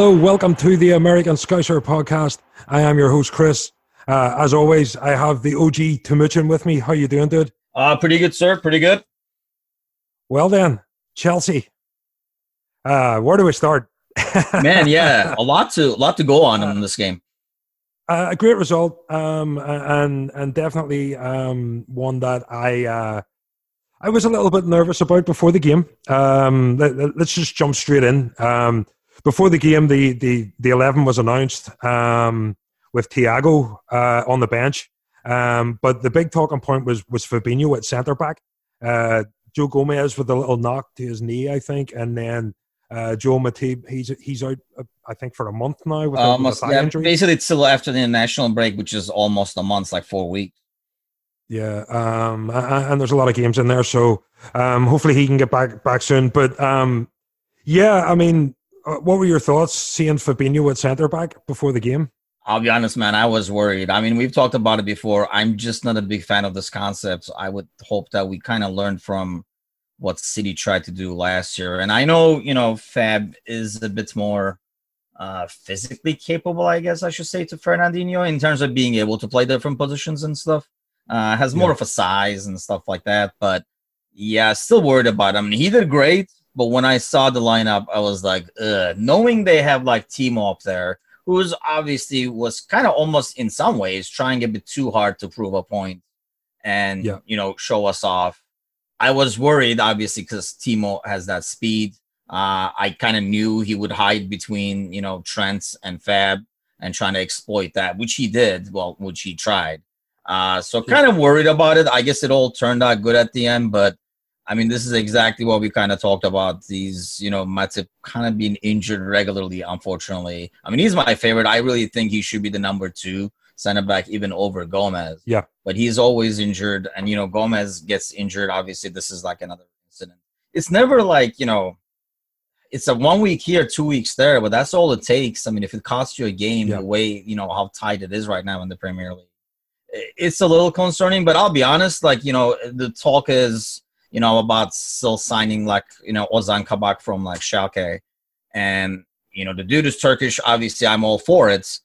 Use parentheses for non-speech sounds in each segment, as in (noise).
Hello. Welcome to the American Scouser podcast. I am your host, Chris. Uh, as always, I have the OG Timuchin with me. How you doing, dude? Uh, pretty good, sir. Pretty good. Well then, Chelsea. Uh, where do we start? (laughs) Man, yeah, a lot to a lot to go on in this game. Uh, a great result, um, and and definitely um, one that I uh, I was a little bit nervous about before the game. Um, let, us just jump straight in. Um, before the game, the the the eleven was announced um, with Thiago uh, on the bench, um, but the big talking point was was Fabinho at centre back. Uh, Joe Gomez with a little knock to his knee, I think, and then uh, Joe Matip, he's he's out, uh, I think, for a month now with, almost, a yeah, injury. Basically, it's still after the international break, which is almost a month, like four weeks. Yeah, um, and there's a lot of games in there, so um, hopefully he can get back back soon. But um, yeah, I mean, uh, what were your thoughts seeing Fabinho at centre back before the game? I'll be honest, man. I was worried. I mean, we've talked about it before. I'm just not a big fan of this concept. I would hope that we kind of learned from what City tried to do last year. And I know, you know, Fab is a bit more uh, physically capable, I guess I should say, to Fernandinho in terms of being able to play different positions and stuff. Uh, has more yeah. of a size and stuff like that. But yeah, still worried about him. He did great, but when I saw the lineup, I was like, Ugh. knowing they have like Timo up there, who's obviously was kind of almost in some ways trying a bit too hard to prove a point and yeah. you know show us off. I was worried, obviously, because Timo has that speed. Uh, I kind of knew he would hide between you know Trent and Fab and trying to exploit that, which he did. Well, which he tried. Uh, so kind of worried about it. I guess it all turned out good at the end, but I mean, this is exactly what we kind of talked about. These, you know, Matip kind of being injured regularly, unfortunately. I mean, he's my favorite. I really think he should be the number two center back, even over Gomez. Yeah. But he's always injured. And, you know, Gomez gets injured. Obviously, this is like another incident. It's never like, you know, it's a one week here, two weeks there, but that's all it takes. I mean, if it costs you a game, yeah. the way, you know, how tight it is right now in the Premier League it's a little concerning, but I'll be honest, like, you know, the talk is, you know, about still signing like, you know, Ozan Kabak from like Schalke. And, you know, the dude is Turkish. Obviously, I'm all for it.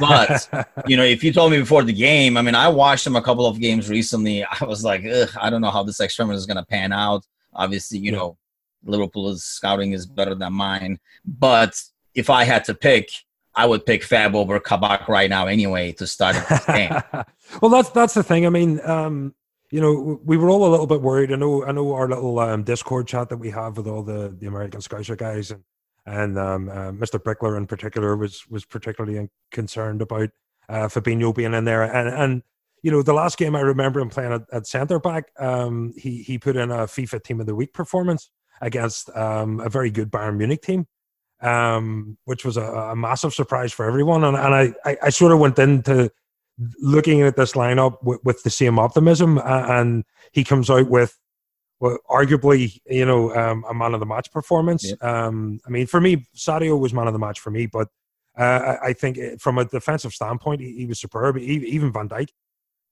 But, (laughs) you know, if you told me before the game, I mean, I watched him a couple of games recently. (laughs) I was like, I don't know how this experiment is going to pan out. Obviously, you yeah. know, Liverpool's scouting is better than mine. But if I had to pick, I would pick Fab over Kabak right now anyway to start this game. (laughs) well, that's that's the thing. I mean, um, you know, we were all a little bit worried. I know, I know, our little um, Discord chat that we have with all the the American Scouser guys and and um, uh, Mr. Brickler in particular was was particularly concerned about uh, Fabinho being in there. And and you know, the last game I remember him playing at, at centre back, um, he he put in a FIFA Team of the Week performance against um, a very good Bayern Munich team um, which was a, a, massive surprise for everyone. And, and I, I, I, sort of went into looking at this lineup with, with the same optimism, and he comes out with well, arguably, you know, um, a man of the match performance. Yep. Um, I mean, for me, Sadio was man of the match for me, but uh, I, I, think from a defensive standpoint, he, he was superb. He, even Van Dijk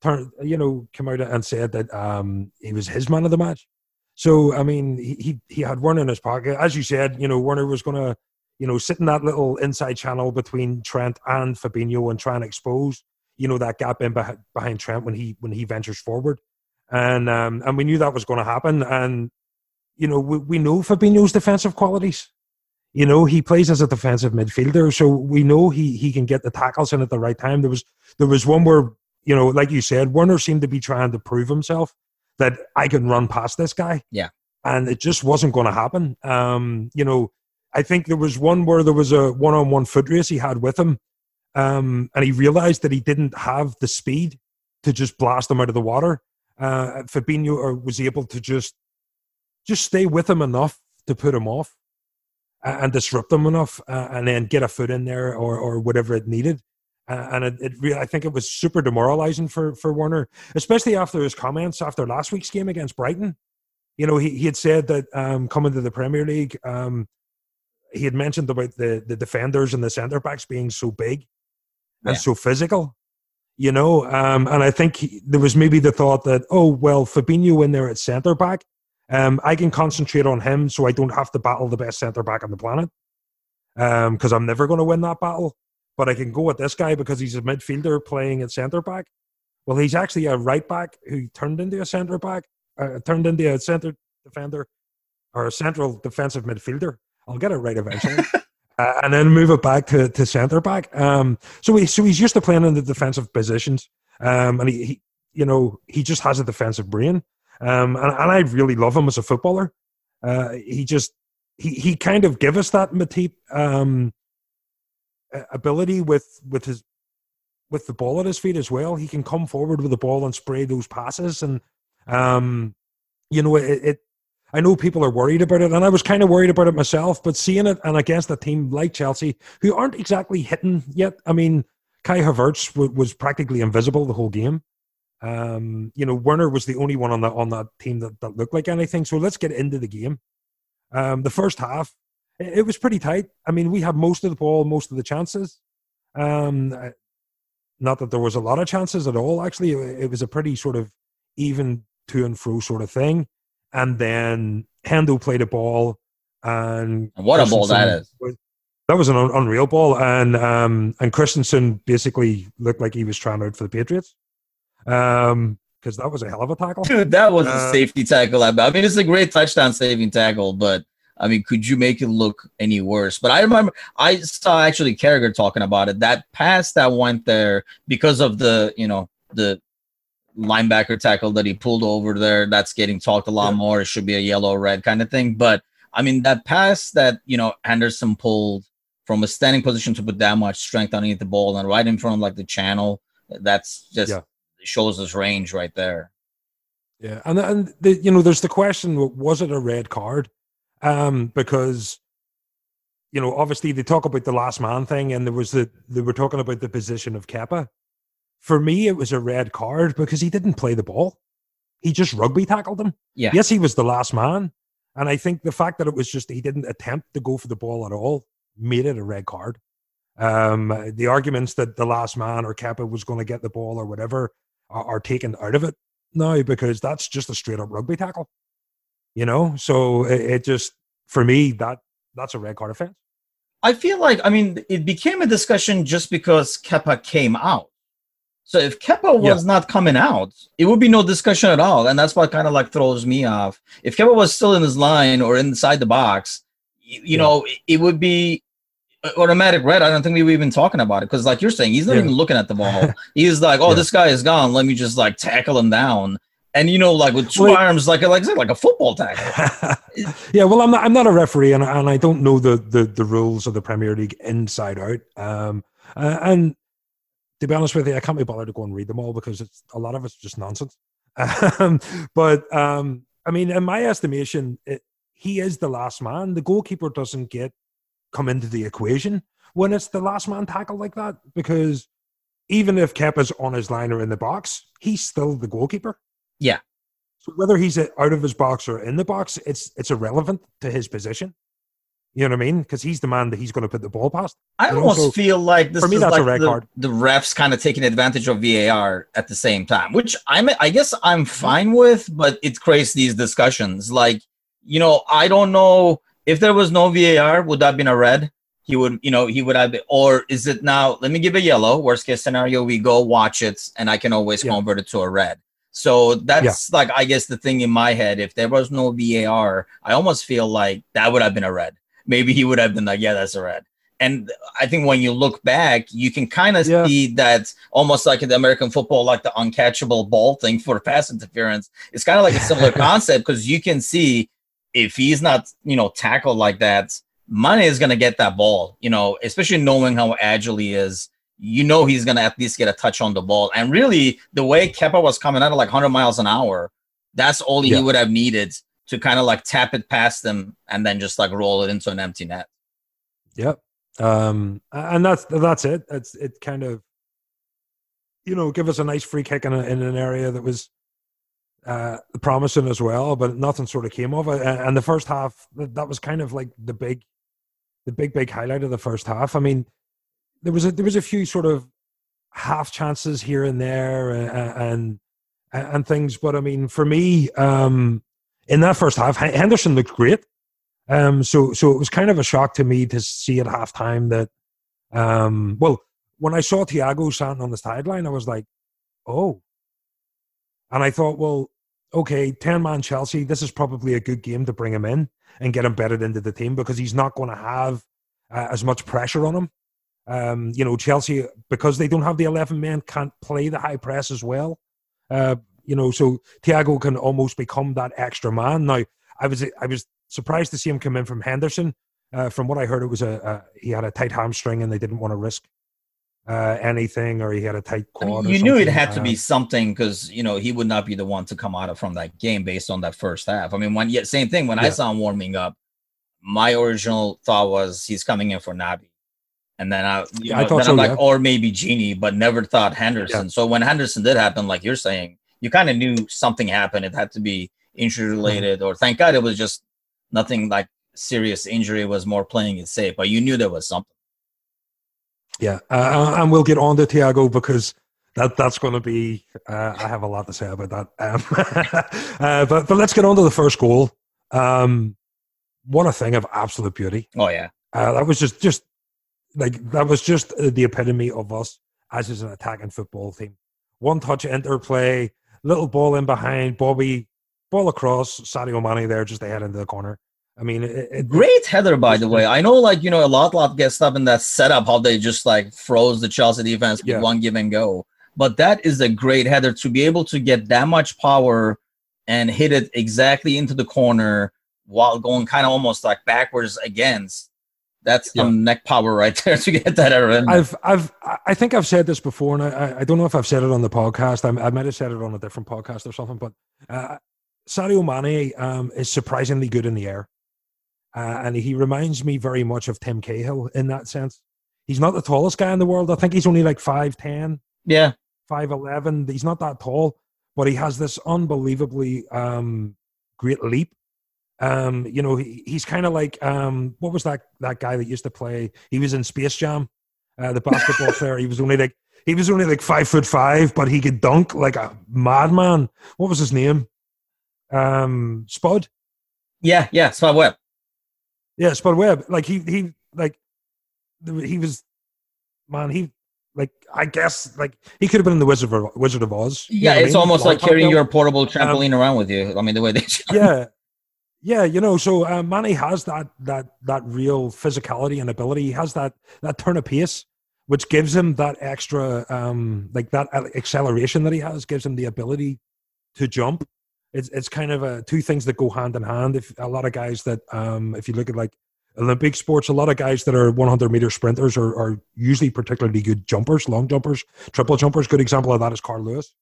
turned, you know, came out and said that um, he was his man of the match. So, I mean, he, he had Werner in his pocket. As you said, you know, Werner was going to you know, sit in that little inside channel between Trent and Fabinho and try and expose, you know, that gap in behind, behind Trent when he when he ventures forward. And um, and we knew that was going to happen. And you know, we, we know Fabinho's defensive qualities. You know, he plays as a defensive midfielder, so we know he he can get the tackles in at the right time. There was there was one where you know, like you said, Werner seemed to be trying to prove himself that I can run past this guy. Yeah. And it just wasn't going to happen. Um, you know, I think there was one where there was a one-on-one foot race he had with him, um, and he realized that he didn't have the speed to just blast him out of the water. Uh, Fabinho was able to just just stay with him enough to put him off and disrupt him enough, uh, and then get a foot in there or or whatever it needed. Uh, and it, it I think it was super demoralizing for for Werner, especially after his comments after last week's game against Brighton. You know, he, he had said that um, coming to the Premier League, um, he had mentioned about the the defenders and the centre backs being so big and yeah. so physical, you know. Um, and I think he, there was maybe the thought that, oh well, Fabinho in there at centre back, um, I can concentrate on him, so I don't have to battle the best centre back on the planet. because I'm never going to win that battle. But I can go with this guy because he's a midfielder playing at centre back. Well, he's actually a right back who turned into a centre back, uh, turned into a centre defender or a central defensive midfielder. I'll get it right eventually. (laughs) uh, and then move it back to, to centre back. Um, so he so he's used to playing in the defensive positions, um, and he, he you know he just has a defensive brain, um, and, and I really love him as a footballer. Uh, he just he he kind of give us that Matip um, ability with with his with the ball at his feet as well. He can come forward with the ball and spray those passes, and um, you know it, it I know people are worried about it, and I was kind of worried about it myself. But seeing it and against a team like Chelsea, who aren't exactly hitting yet, I mean, Kai Havertz w- was practically invisible the whole game. Um, you know, Werner was the only one on that on that team that, that looked like anything. So let's get into the game. Um, the first half, it, it was pretty tight. I mean, we had most of the ball, most of the chances. Um, not that there was a lot of chances at all. Actually, it, it was a pretty sort of even to and fro sort of thing and then Hendo played a ball, and, and what a ball that is! Was, that was an un- unreal ball, and um, and Christensen basically looked like he was trying out for the Patriots, um, because that was a hell of a tackle, (laughs) dude. That was uh, a safety tackle. I mean, it's a great touchdown saving tackle, but I mean, could you make it look any worse? But I remember I saw actually Carragher talking about it. That pass that went there because of the you know the linebacker tackle that he pulled over there. That's getting talked a lot yeah. more. It should be a yellow red kind of thing. But I mean, that pass that you know Henderson pulled from a standing position to put that much strength underneath the ball and right in front of like the channel, that's just yeah. shows his range right there. Yeah, and and the, you know, there's the question: was it a red card? Um, because you know, obviously they talk about the last man thing, and there was the they were talking about the position of Kepa, for me, it was a red card because he didn't play the ball. He just rugby tackled him. Yeah. Yes, he was the last man. And I think the fact that it was just he didn't attempt to go for the ball at all made it a red card. Um, the arguments that the last man or Kepa was going to get the ball or whatever are, are taken out of it now because that's just a straight up rugby tackle. You know, so it, it just for me that that's a red card offense. I feel like I mean it became a discussion just because Kepa came out. So if Kepa was yeah. not coming out, it would be no discussion at all. And that's what kind of like throws me off. If Kepa was still in his line or inside the box, you, you yeah. know, it would be automatic red. I don't think we were even talking about it because, like you're saying, he's not yeah. even looking at the ball. (laughs) he's like, "Oh, this guy is gone. Let me just like tackle him down." And you know, like with two well, arms, like like like a football tackle. (laughs) yeah, well, I'm not I'm not a referee, and and I don't know the the, the rules of the Premier League inside out. Um, uh, and to be honest with you, I can't be bothered to go and read them all because it's a lot of it's just nonsense. (laughs) Um, but um, I mean, in my estimation, it, he is the last man. The goalkeeper doesn't get come into the equation when it's the last man tackle like that because even if Kepa's on his line or in the box, he's still the goalkeeper. Yeah. So whether he's out of his box or in the box, it's it's irrelevant to his position. You know what I mean? Because he's the man that he's going to put the ball past. I almost so, feel like this for me, is that's like a red the, card. the refs kind of taking advantage of VAR at the same time, which I'm I guess I'm fine with, but it creates these discussions. Like, you know, I don't know if there was no VAR, would that have been a red? He would, you know, he would have been, or is it now? Let me give a yellow. Worst case scenario, we go watch it, and I can always yeah. convert it to a red. So that's yeah. like I guess the thing in my head. If there was no VAR, I almost feel like that would have been a red maybe he would have been like, yeah, that's a red. And I think when you look back, you can kind of yeah. see that almost like in the American football, like the uncatchable ball thing for (laughs) pass interference. It's kind of like a similar (laughs) concept because you can see if he's not, you know, tackled like that, Mane is going to get that ball, you know, especially knowing how agile he is. You know, he's going to at least get a touch on the ball. And really, the way Kepa was coming out of like 100 miles an hour, that's all yeah. he would have needed to kind of like tap it past them and then just like roll it into an empty net. Yep. Um, and that's that's it. It's it kind of you know give us a nice free kick in, a, in an area that was uh, promising as well, but nothing sort of came of it. And the first half that was kind of like the big the big big highlight of the first half. I mean, there was a there was a few sort of half chances here and there and and, and things, but I mean, for me, um, in that first half, Henderson looked great. Um, so so it was kind of a shock to me to see at halftime that, um, well, when I saw Thiago standing on the sideline, I was like, oh, and I thought, well, okay, ten man Chelsea, this is probably a good game to bring him in and get him bedded into the team because he's not going to have uh, as much pressure on him. Um, you know, Chelsea because they don't have the eleven men can't play the high press as well. Uh, you know, so Thiago can almost become that extra man. Now, I was I was surprised to see him come in from Henderson. Uh, from what I heard, it was a, a, he had a tight hamstring and they didn't want to risk uh, anything, or he had a tight quad. I mean, you knew it had to be uh, something because you know he would not be the one to come out of from that game based on that first half. I mean, when yeah, same thing when yeah. I saw him warming up, my original thought was he's coming in for Naby, and then I, know, I thought then so, I'm like, or maybe Gini, but never thought Henderson. So when Henderson did happen, like you're saying, you kind of knew something happened. It had to be injury related, mm-hmm. or thank God it was just nothing like serious injury. It was more playing it safe, but you knew there was something. Yeah, uh, and we'll get on to Thiago because that that's going to be. Uh, I have a lot to say about that. Um, (laughs) uh, but but let's get on to the first goal. Um, what a thing of absolute beauty! Oh yeah, uh, that was just just like that was just the epitome of us as is an attacking football team. One touch interplay, little ball in behind, Bobby ball across, Sadio Mane there just ahead into the corner. I mean, it, it, great header by the way. I know, like you know, a lot, lot gets up in that setup how they just like froze the Chelsea defense with yeah. one give and go. But that is a great header to be able to get that much power and hit it exactly into the corner while going kind of almost like backwards against. That's yeah. some neck power right (laughs) there to get that header in. I've, I've, I think I've said this before, and I, I don't know if I've said it on the podcast. I, I might have said it on a different podcast or something, but uh, Sadio Mane um, is surprisingly good in the air. Uh, and he reminds me very much of Tim Cahill in that sense. He's not the tallest guy in the world. I think he's only like 5'10. Yeah. 5'11. He's not that tall, but he has this unbelievably um, great leap. Um, you know, he, he's kind of like um, what was that that guy that used to play? He was in Space Jam, uh, the basketball (laughs) player. He was only like he was only like five foot five, but he could dunk like a madman. What was his name? Um, Spud. Yeah, yeah, Spud Webb. Yeah, Spud Webb. Like he he like he was man. He like I guess like he could have been in the Wizard of Wizard of Oz. Yeah, it's I mean? almost like carrying your portable trampoline um, around with you. I mean, the way they. (laughs) yeah, yeah, you know. So uh, Mane has that that that real physicality and ability. He has that that turn of pace, which gives him that extra um like that acceleration that he has gives him the ability to jump it's it's kind of a, two things that go hand in hand. If a lot of guys that um, if you look at like Olympic sports, a lot of guys that are 100 meter sprinters are, are usually particularly good jumpers, long jumpers, triple jumpers. Good example of that is Carl Lewis,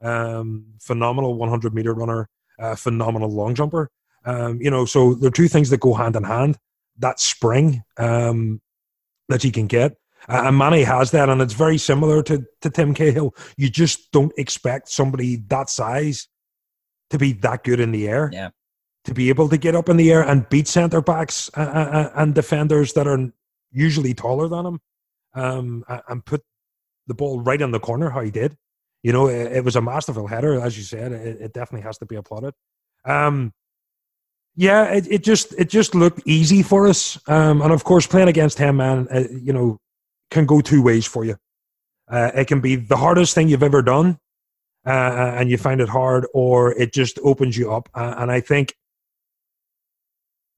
um, phenomenal 100 meter runner, uh, phenomenal long jumper. Um, you know, so there are two things that go hand in hand. That spring um, that he can get, uh, and Mane has that, and it's very similar to to Tim Cahill. You just don't expect somebody that size to be that good in the air. Yeah. To be able to get up in the air and beat centre backs and, uh, uh, uh, and defenders that are usually taller than him, um, and put the ball right in the corner how he did. You know, it, it was a masterful header, as you said. It, it definitely has to be applauded. Um, yeah, it, it just it just looked easy for us, um, and of course, playing against him, man, uh, you know, can go two ways for you. Uh, it can be the hardest thing you've ever done, uh, uh, and you find it hard, or it just opens you up. Uh, and I think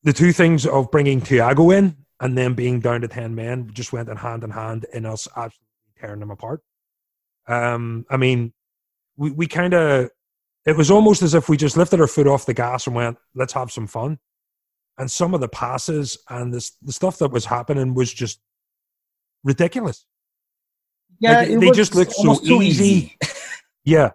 the two things of bringing Thiago in and then being down to 10 men just went in hand in hand in us absolutely tearing them apart. Um, I mean, we, we kind of, it was almost as if we just lifted our foot off the gas and went, let's have some fun. And some of the passes and this, the stuff that was happening was just ridiculous. Yeah, like, they just looked so easy. easy. (laughs) Yeah,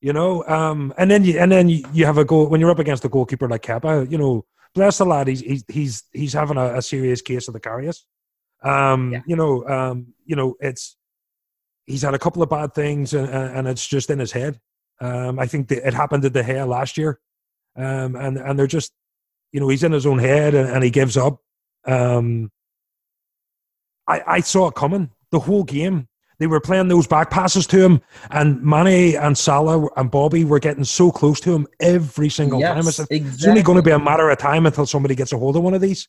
you know, um, and then you and then you, you have a goal when you're up against a goalkeeper like Kepa. You know, bless the lad, he's he's he's, he's having a, a serious case of the Karius. Um, yeah. You know, um, you know, it's he's had a couple of bad things, and, and it's just in his head. Um, I think it happened to De Gea last year, um, and and they're just, you know, he's in his own head, and, and he gives up. Um, I I saw it coming the whole game they were playing those back passes to him, and Mane and Salah and Bobby were getting so close to him every single Yes, time. Said, exactly. it's only going to be a matter of time until somebody gets a hold of one of these,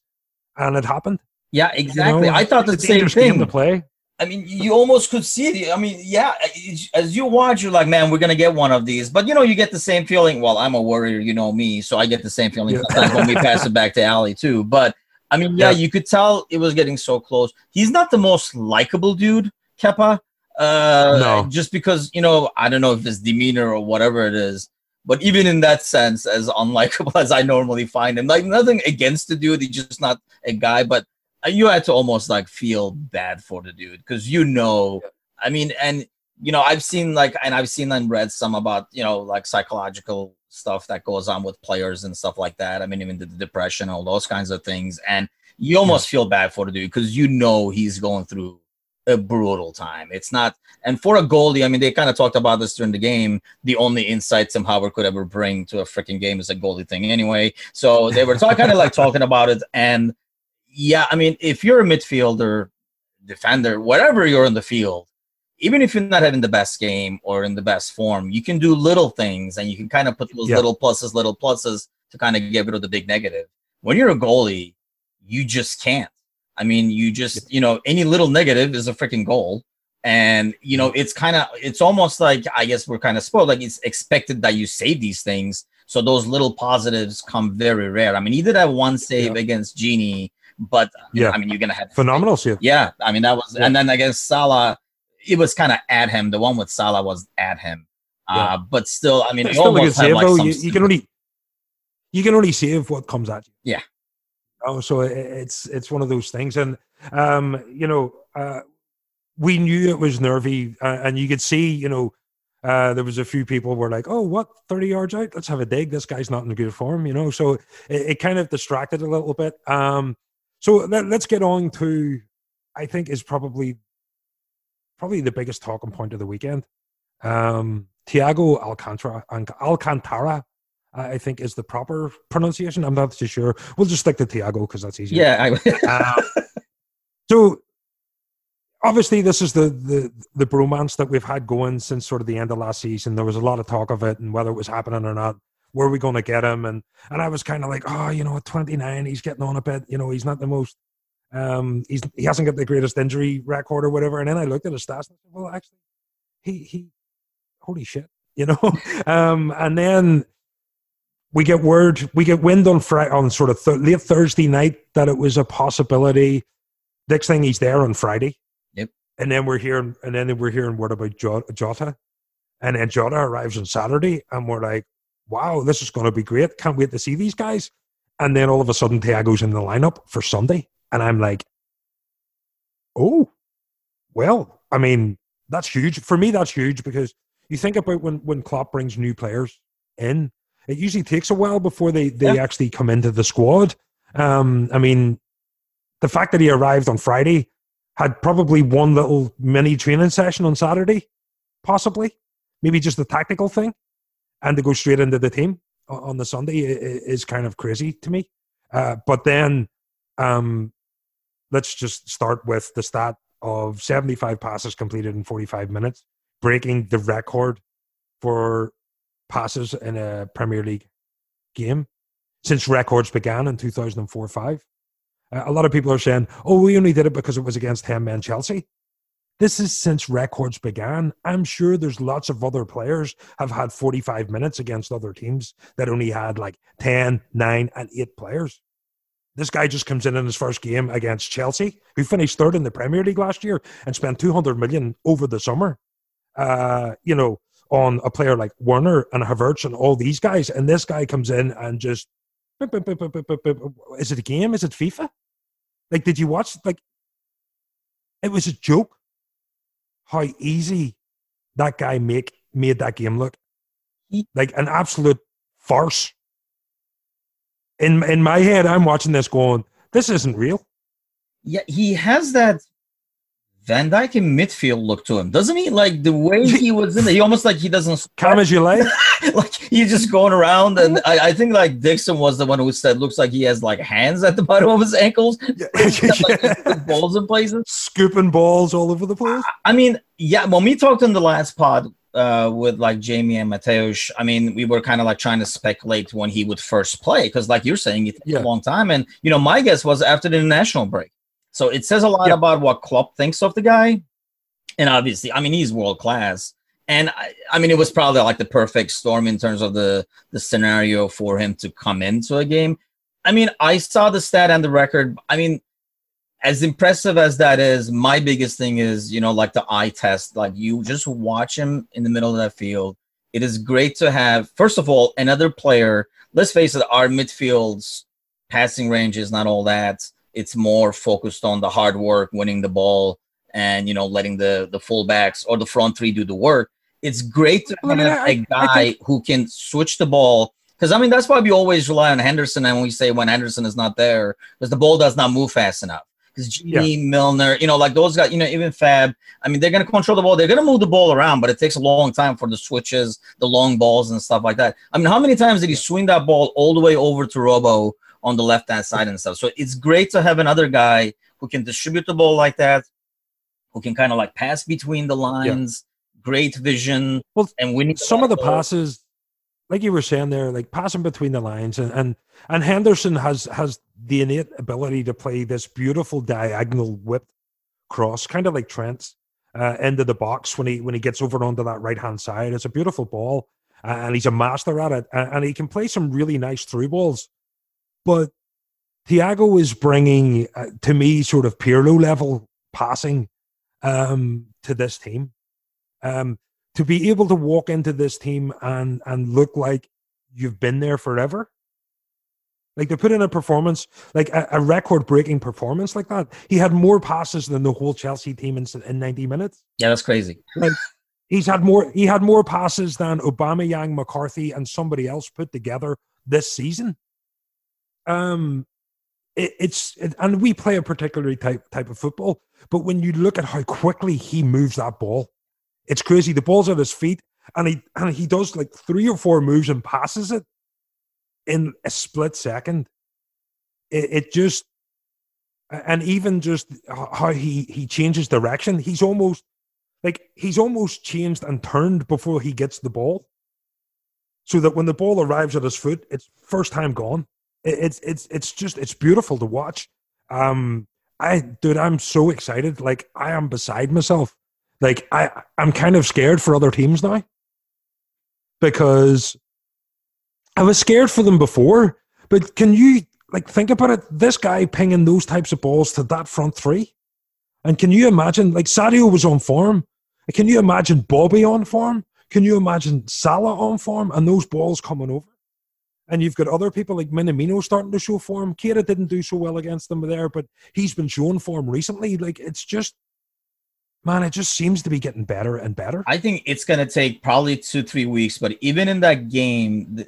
and it happened. Yeah, you exactly. know? I thought the same thing. to play. I mean, you almost could see it. I mean, yeah, as you watch, you're like, man, we're gonna get one of these. But you know, you get the same feeling. Well, I'm a warrior, you know me, so I get the same feeling Yeah. sometimes when we pass it back to Ali too. But I mean, yeah, Yeah. you could tell it was getting so close. He's not the most likable dude, Kepa. Uh, No. just because you know, I don't know if it's demeanor or whatever it is. But even in that sense, as unlikable (laughs) as I normally find him, like nothing against the dude, he's just not a guy. But Uh, you had to almost like feel bad for the dude because you know, I mean, and you know, I've seen like, and I've seen and read some about you know, like psychological stuff that goes on with players and stuff like that. I mean, even the depression, all those kinds of things, and you almost feel bad for the dude because you know he's going through a brutal time. It's not, and for a goalie, I mean, they kind of talked about this during the game. The only insight Tim Howard could ever bring to a freaking game is a goalie thing anyway. So they were kind of like talking about it. And yeah, I mean, if you're a midfielder, defender, whatever you're in the field, even if you're not having the best game or in the best form, you can do little things and you can kind of put those Yeah. little pluses, little pluses to kind of get rid of the big negative. When you're a goalie, you just can't. I mean, you just, you know, any little negative is a freaking goal. And, you know, it's kind of, it's almost like, I guess we're kind of spoiled. Like it's expected that you save these things. So those little positives come very rare. I mean, he did have one save Yeah. against Gini, but Yeah. I mean, you're to have Phenomenal save. yeah, I mean that was, Yeah. and then against Salah, it was kind of at him. The one with Salah was at him, uh, but still, I mean, It's you still a good almost like. You, you can only you can only save what comes at you. Yeah. Oh, so it, it's it's one of those things, and um, you know, uh, we knew it was nervy, uh, and you could see, you know, uh, there was a few people were like, "Oh, what, thirty yards out? Let's have a dig. This guy's not in good form," you know. So it, it kind of distracted a little bit. Um, so let, let's get on to, I think, is probably probably the biggest talking point of the weekend. Um, Thiago Alcantara, Alcantara, I think is the proper pronunciation. I'm not too sure. We'll just stick to Thiago because that's easier. yeah, I, (laughs) Um, so obviously this is the, the the bromance that we've had going since sort of the end of last season. There was a lot of talk of it and whether it was happening or not. Were we going to get him? And and I was kind of like, oh, you know, at 29, he's getting on a bit. You know, he's not the most. Um, he's he hasn't got the greatest injury record or whatever. And then I looked at his stats and I said, well, actually, he he, holy shit, (laughs) you know. um, and then we get word, we get wind on Friday on sort of th- late Thursday night that it was a possibility. Next thing, he's there on Friday. Yep. And then we're hearing, and then we're hearing word about Jota, and then Jota arrives on Saturday, and we're like, "Wow, this is going to be great! Can't wait to see these guys." And then all of a sudden, Thiago's in the lineup for Sunday, and I'm like, "Oh, well, I mean, that's huge for me. That's huge because you think about when when Klopp brings new players in, it usually takes a while before they they actually come into the squad. Um, I mean, the fact that he arrived on Friday had probably one little mini training session on Saturday, possibly, maybe just a tactical thing, and to go straight into the team on the Sunday is kind of crazy to me. Uh, but then, um, let's just start with the stat of 75 passes completed in 45 minutes, breaking the record for passes in a Premier League game since records began in 2004 5. Uh, a lot of people are saying, oh, we only did it because it was against 10 men Chelsea. This is since records began. I'm sure there's lots of other players have had 45 minutes against other teams that only had like 10, 9, and 8 players. This guy just comes in in his first game against Chelsea, who finished third in the Premier League last year and spent 200 million over the summer. Uh, you know, on a player like Werner and Havertz and all these guys, and this guy comes in and just is it a game? Is it FIFA? Like, did you watch? Like, it was a joke how easy that guy make made that game look like an absolute farce. In in my head, I'm watching this going, this isn't real. yeah, he has that Van Dijk in midfield look to him? Doesn't he like the way he was in there? He almost like he doesn't Calm as you like. like he's just going around, and I, I, think like Dixon was the one who said looks like he has like hands at the bottom of his ankles, yeah. (laughs) like, balls in places, scooping balls all over the place. I mean, yeah. When we talked in the last pod uh, with like Jamie and Mateusz, I mean, we were kind of like trying to speculate when he would first play because, like you're saying, it takes yeah. a long time, and you know, my guess was after the international break. So it says a lot yeah. about what Klopp thinks of the guy. And obviously, I mean, he's world class. And I, I, mean, it was probably like the perfect storm in terms of the the scenario for him to come into a game. I mean, I saw the stat and the record. I mean, as impressive as that is, my biggest thing is, you know, like the eye test. Like you just watch him in the middle of that field. It is great to have, first of all, another player. Let's face it, our midfield's passing range is not all that. It's more focused on the hard work, winning the ball, and you know, letting the the fullbacks or the front three do the work. It's great to have I, a guy think- who can switch the ball. Because I mean, that's why we always rely on Henderson, and we say when Henderson is not there, because the ball does not move fast enough. Because Jimmy yeah. Milner, you know, like those guys, you know, even Fab. I mean, they're going to control the ball. They're going to move the ball around, but it takes a long time for the switches, the long balls, and stuff like that. I mean, how many times did he swing that ball all the way over to Robbo on the left hand side and stuff. So it's great to have another guy who can distribute the ball like that, who can kind of like pass between the lines, yeah. great vision. Well, and winning some of the ball. passes, like you were saying there, like passing between the lines, and and and Henderson has has the innate ability to play this beautiful diagonal whip cross, kind of like Trent's. Uh, end of the box when he when he gets over onto that right hand side. It's a beautiful ball, uh, and he's a master at it. And, and, he can play some really nice through balls. But Thiago is bringing, uh, to me, sort of Pirlo level passing um, to this team. Um, to be able to walk into this team and and look like you've been there forever. Like to put in a performance, like a, a record breaking performance like that. He had more passes than the whole Chelsea team in, in 90 minutes. Yeah, that's crazy. Like he's had more he had more passes than Obama, Aubameyang, McCarthy, and somebody else put together this season um, it, it's it, and we play a particular type type of football. But when you look at how quickly he moves that ball, it's crazy. The ball's at his feet, and he and he does like three or four moves and passes it in a split second. It, it just and even just how he he changes direction. He's almost like he's almost changed and turned before he gets the ball, so that when the ball arrives at his foot, it's first time gone it's it's it's just it's beautiful to watch. Um, I dude, I'm so excited. Like I am beside myself. Like I I'm kind of scared for other teams now because I was scared for them before. But can you like think about it? This guy pinging those types of balls to that front three, and can you imagine? Like Sadio was on form. Can you imagine Bobby on form? Can you imagine Salah on form and those balls coming over? And you've got other people like Minamino starting to show form. Keita didn't do so well against them there, but he's been showing form recently. Like it's just, man, it just seems to be getting better and better. I think it's going to take probably two, three weeks, but even in that game,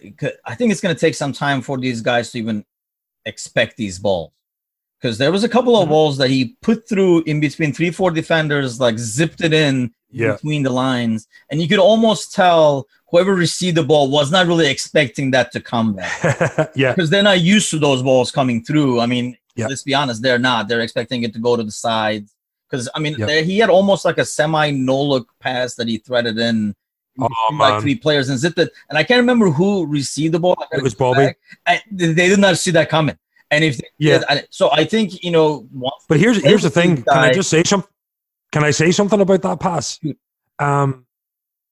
I think it's going to take some time for these guys to even expect these balls. Because there was a couple of mm-hmm. balls that he put through in between three, four defenders, like zipped it in yeah. between the lines, and you could almost tell whoever received the ball was not really expecting that to come back. (laughs) yeah, because they're not used to those balls coming through. I mean, yeah. let's be honest, they're not. They're expecting it to go to the sides. Because I mean, yeah. he had almost like a semi no look pass that he threaded in. Oh, like three players and zipped it, and I can't remember who received the ball. It was Bobby. I, they did not see that coming. And if yeah, did, so I think you know. But here's here's the thing. Can I just say something? Can I say something about that pass? Um,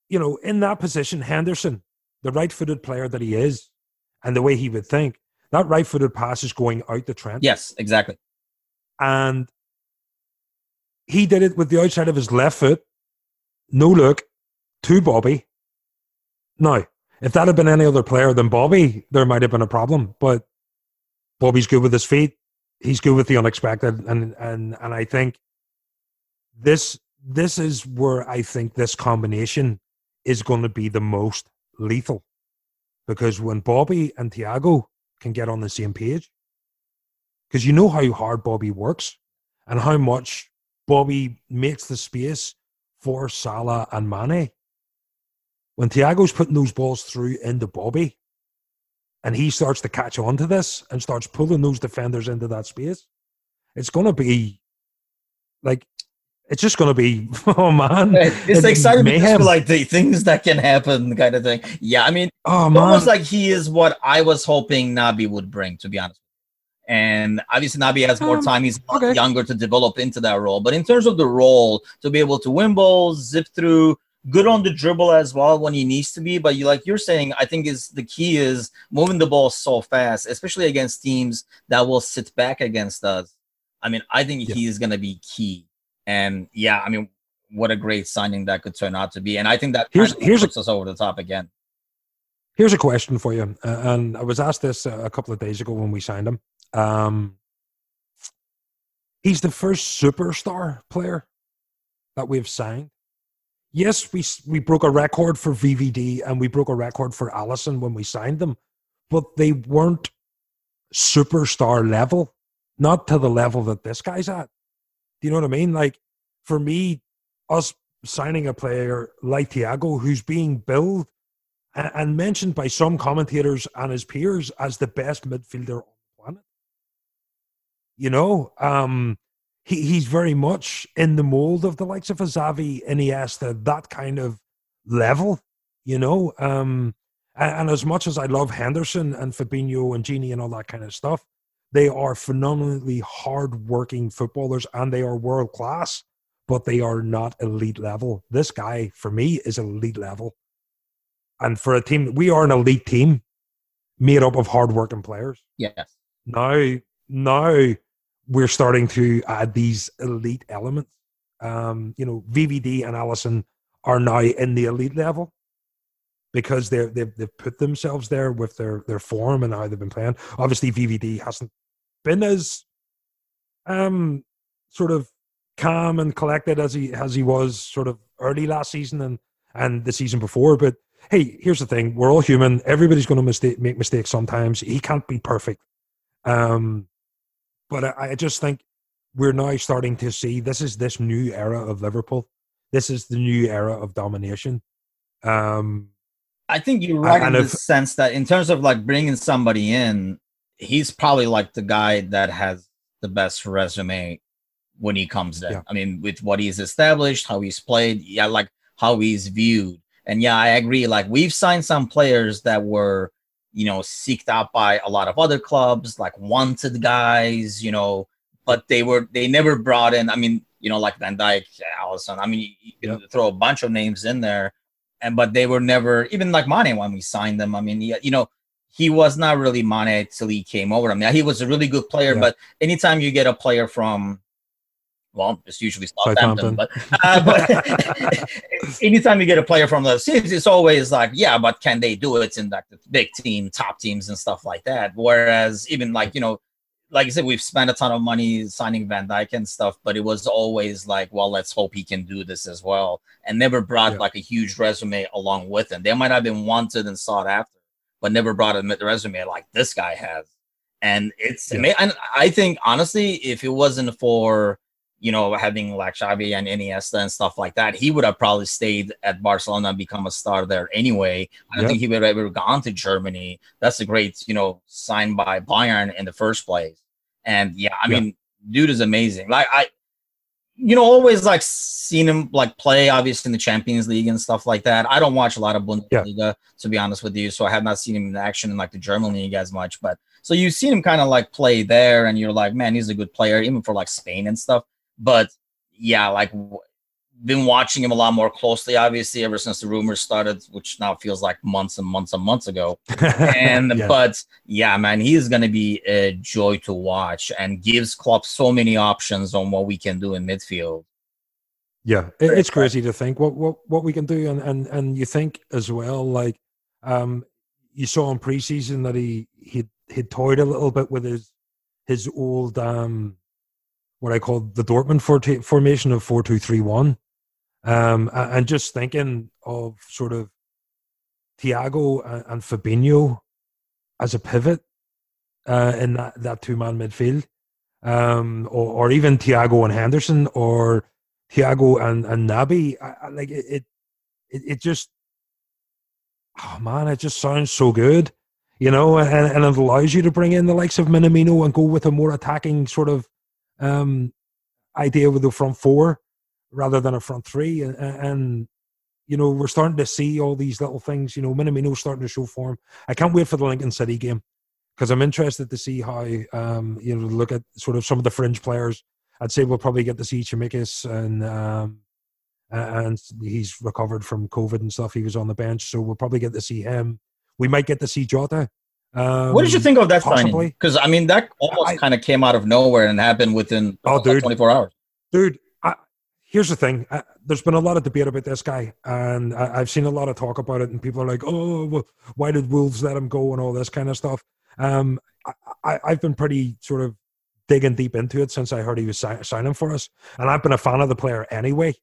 you know, in that position, Henderson, the right-footed player that he is, and the way he would think, that right-footed pass is going out the Trent. Yes, exactly. And he did it with the outside of his left foot, no look, to Bobby. Now, if that had been any other player than Bobby, there might have been a problem. But Bobby's good with his feet. He's good with the unexpected, and and and I think this this is where I think this combination is going to be the most lethal. Because when Bobby and Thiago can get on the same page, because you know how hard Bobby works and how much Bobby makes the space for Salah and Mane. When Thiago's putting those balls through into Bobby, and he starts to catch on to this and starts pulling those defenders into that space, it's going to be like it's just going to be (laughs) oh man. It's, it's exciting because like the things that can happen kind of thing. Yeah i mean oh man. almost like he is what i was hoping Naby would bring to be honest and obviously Naby has more um, time. He's okay. younger to develop into that role. But in terms of the role to be able to win balls zip through good on the dribble as well when he needs to be. But you like you're saying i think is the key is moving the ball so fast especially against teams that will sit back against us. I mean i think yeah. he is going to be key and yeah, I mean, what a great signing that could turn out to be. And I think that here's here's puts a, us over the top again. Here's a question for you, uh, and I was asked this a couple of days ago when we signed him. Um, he's the first superstar player that we've signed. Yes, we we broke a record for VVD and we broke a record for Alisson when we signed them, but they weren't superstar level, not to the level that this guy's at you know what I mean? Like for me, us signing a player like Thiago, who's being billed and, and mentioned by some commentators and his peers as the best midfielder on the planet. You know, um, he, he's very much in the mold of the likes of a Xavi, Iniesta, that kind of level, you know. Um, and, and, as much as I love Henderson and Fabinho and Gini and all that kind of stuff, they are phenomenally hard-working footballers and they are world class, but they are not elite level. This guy, for me, is elite level. And for a team, we are an elite team made up of hard-working players. Yes. Now, now we're starting to add these elite elements. Um, you know, VVD and Alisson are now in the elite level because they've, they've, they've put themselves there with their, their form and how they've been playing. Obviously, VVD hasn't been as um sort of calm and collected as he as he was sort of early last season and and the season before. But hey, here's the thing: we're all human. Everybody's going to mistake, make mistakes sometimes. He can't be perfect. Um, but I, I just think we're now starting to see this is this new era of Liverpool. This is the new era of domination. Um, I think you're right in the sense that in terms of like bringing somebody in, he's probably like the guy that has the best resume when he comes in. Yeah. I mean, with what he's established, how he's played, yeah, like how he's viewed. And yeah, I agree. Like we've signed some players that were, you know, seeked out by a lot of other clubs, like wanted guys, you know, but they were they never brought in. I mean, you know, like Van Dijk, Alisson. I mean, you, you yeah. throw a bunch of names in there, and but they were never even like Mane when we signed them. I mean, you know, he was not really Mane till he came over. I mean, he was a really good player, yeah. but anytime you get a player from, well, it's usually Southampton, but, uh, but (laughs) anytime you get a player from the cities, it's always like, yeah, but can they do it in like the big team, top teams, and stuff like that? Whereas even like you know, like I said, we've spent a ton of money signing Van Dijk and stuff, but it was always like, well, let's hope he can do this as well, and never brought yeah. like a huge resume along with him. They might have been wanted and sought after but never brought a resume like this guy has. And it's yeah. and I think honestly, if it wasn't for you know having like Xavi and Iniesta and stuff like that, he would have probably stayed at Barcelona and become a star there anyway. I don't think he would have ever gone to Germany. That's a great you know sign by Bayern in the first place. And yeah, I mean, dude is amazing. Like I, you know, always like seen him like play, obviously in the Champions League and stuff like that. I don't watch a lot of Bundesliga, yeah. to be honest with you, so I have not seen him in action in like the German league as much. But so you've seen him kind of like play there, and you're like, man, he's a good player, even for like Spain and stuff. But yeah, like been watching him a lot more closely, obviously, ever since the rumors started, which now feels like months and months and months ago. (laughs) And yeah. but yeah, man, he is gonna be a joy to watch and gives Klopp so many options on what we can do in midfield. Yeah, it's crazy to think what what what we can do, and and and you think as well, like um, you saw in preseason that he he he toyed a little bit with his his old um what I call the Dortmund formation of four two three one um, and just thinking of sort of Thiago and, Fabinho as a pivot uh, in that, that two man midfield. um, or, or even Thiago and Henderson, or Thiago and and Naby. I, I, like it, it, it just, oh man, it just sounds so good, you know, and, and it allows you to bring in the likes of Minamino and go with a more attacking sort of um, idea with the front four rather than a front three, and, and you know, we're starting to see all these little things. You know, Minamino's starting to show form. I can't wait for the Lincoln City game because I'm interested to see how um, you know look at sort of some of the fringe players. I'd say we'll probably get to see Tsimikas and um, and he's recovered from COVID and stuff. He was on the bench, so we'll probably get to see him. We might get to see Jota. Um, what did you think of that possibly. signing? Because I mean, that almost kind of came out of nowhere and happened within oh, dude, 24 hours. Dude, here's the thing. I, there's been a lot of debate about this guy, and I, have seen a lot of talk about it. And people are like, "Oh, well, why did Wolves let him go?" and all this kind of stuff. Um, I, have been pretty sort of digging deep into it since I heard he was si- signing for us, and I've been a fan of the player anyway.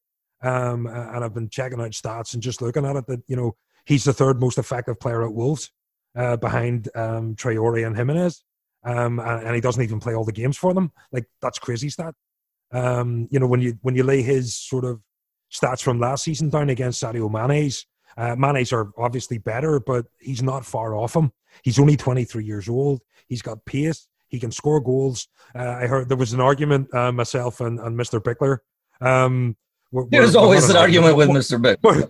Um, and I've been checking out stats and just looking at it that you know he's the third most effective player at Wolves, uh, behind um, Traore and Jimenez. Um, and, and, he doesn't even play all the games for them. Like that's crazy stat. Um, you know when you when you lay his sort of stats from last season down against Sadio Mane's, uh, Mane's are obviously better, but he's not far off him. He's only 23 years old. He's got pace. He can score goals. Uh, I heard there was an argument, uh, myself and, and Mr. Bickler. Um, There's always an argument with Mr. Bickler.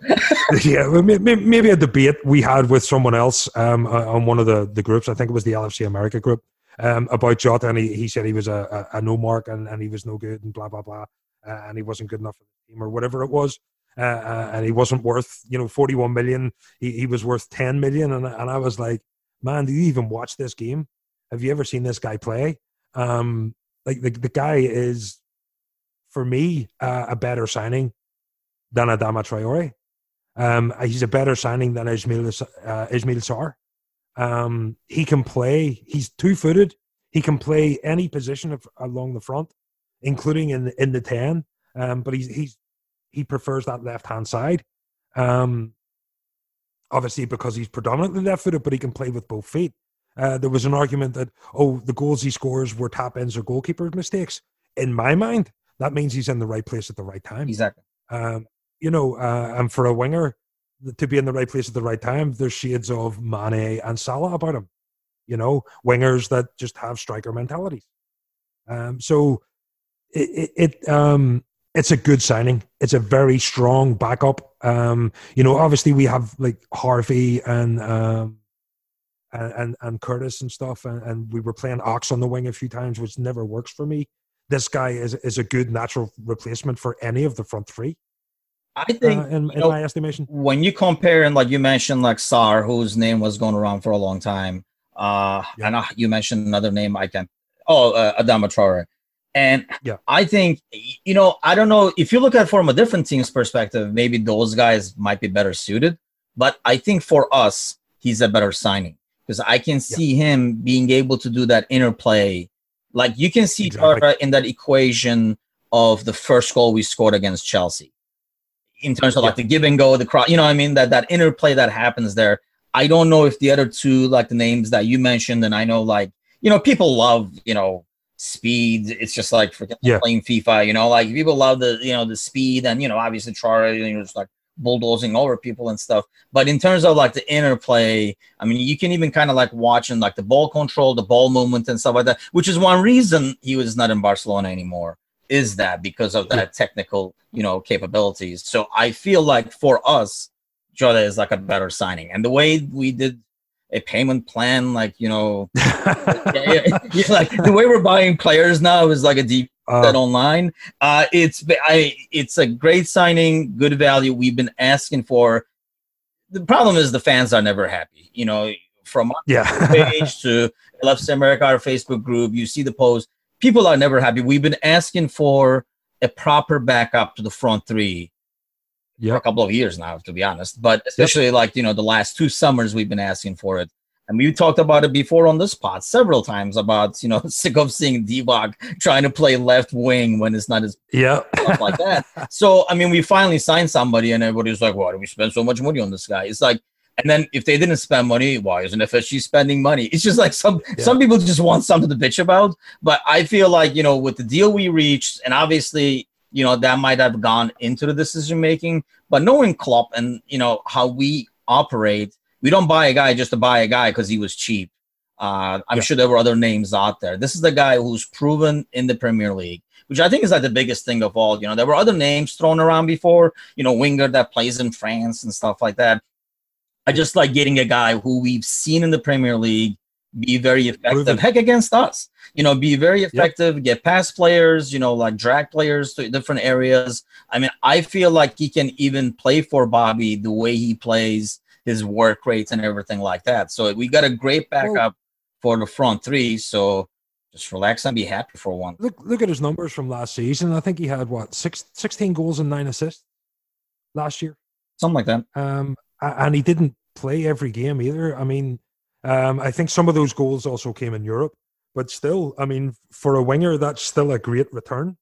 (laughs) yeah, maybe a debate we had with someone else um, uh, on one of the, the groups. I think it was the LFC America group um, about Jota, and he, he said he was a, a, a no mark and, and he was no good and blah, blah, blah. Uh, and he wasn't good enough for the team or whatever it was. Uh, uh, and he wasn't worth, you know, 41 million. He, he was worth 10 million. And, and I was like, man, do you even watch this game? Have you ever seen this guy play? Um, like the, the guy is, for me, uh, a better signing than Adama Traore. Um, he's a better signing than Ismail, uh, Ismail Sarr. Um, he can play. He's two footed. He can play any position of, along the front, including in in the ten. Um, but he's he's he prefers that left hand side. Um, obviously because he's predominantly left footed, but he can play with both feet. Uh, there was an argument that oh, the goals he scores were tap ins or goalkeeper's mistakes. In my mind, that means he's in the right place at the right time. Exactly. Um, you know, uh, and for a winger to be in the right place at the right time, there's shades of Mane and Salah about him. You know, wingers that just have striker mentalities. Um, so it, it, it um, it's a good signing. It's a very strong backup. Um, you know, obviously we have like Harvey and um, and, and, Curtis and stuff, and, and we were playing Ox on the wing a few times, which never works for me. This guy is is a good natural replacement for any of the front three. I think, uh, in, in know, my estimation, when you compare and like you mentioned, like Sarr, whose name was going around for a long time, uh, yeah. and uh, you mentioned another name I can. Oh, uh, Adama Traore. And yeah. I think, you know, I don't know if you look at it from a different team's perspective, maybe those guys might be better suited. But I think for us, he's a better signing because I can see yeah. him being able to do that interplay. Like you can see exactly. Tara in that equation of the first goal we scored against Chelsea in terms of like the give and go, the cross, you know I mean? That that interplay that happens there. I don't know if the other two, like the names that you mentioned, and I know like, you know, people love, you know, speed. It's just like for yeah. playing FIFA, you know, like people love the you know the speed and you know obviously Chara, you know, just like bulldozing over people and stuff. But in terms of like the interplay, I mean, you can even kind of like watching like the ball control, the ball movement and stuff like that, which is one reason he was not in Barcelona anymore. Is that because of that technical, you know, capabilities? So I feel like for us, Jota is like a better signing. And the way we did a payment plan, like you know, yeah, (laughs) yeah, (laughs) yeah, like the way we're buying players now is like a deep uh, bet online. Uh, it's I, it's a great signing, good value. We've been asking for. The problem is the fans are never happy. You know, from yeah page to LFC America, our Facebook group, you see the post. People are never happy. We've been asking for a proper backup to the front three yep. for a couple of years now, to be honest. But especially yep. like you know the last two summers, we've been asking for it, and we talked about it before on this pod several times about you know (laughs) sick of seeing Divock trying to play left wing when it's not his yeah (laughs) stuff like that. So I mean, we finally signed somebody, and everybody's like, "Why do we spend so much money on this guy?" It's like And then if they didn't spend money, why isn't FSG spending money? It's just like some yeah. some people just want something to bitch about. But I feel like you know with the deal we reached, and obviously you know that might have gone into the decision making. But knowing Klopp and you know how we operate, we don't buy a guy just to buy a guy because he was cheap. Uh, I'm yeah. sure there were other names out there. This is the guy who's proven in the Premier League, which I think is like the biggest thing of all. You know, there were other names thrown around before. You know, winger that plays in France and stuff like that. I just like getting a guy who we've seen in the Premier League be very effective. Proven. Heck, against us, you know, be very effective. Yep. Get past players, you know, like drag players to different areas. I mean, I feel like he can even play for Bobby the way he plays, his work rates and everything like that. So we got a great backup for the front three. So just relax and be happy for one. Look, look at his numbers from last season. I think he had what six, 16 goals and nine assists last year, something like that. Um, and he didn't play every game either. I mean, um, I think some of those goals also came in Europe, but still, I mean, for a winger, that's still a great return.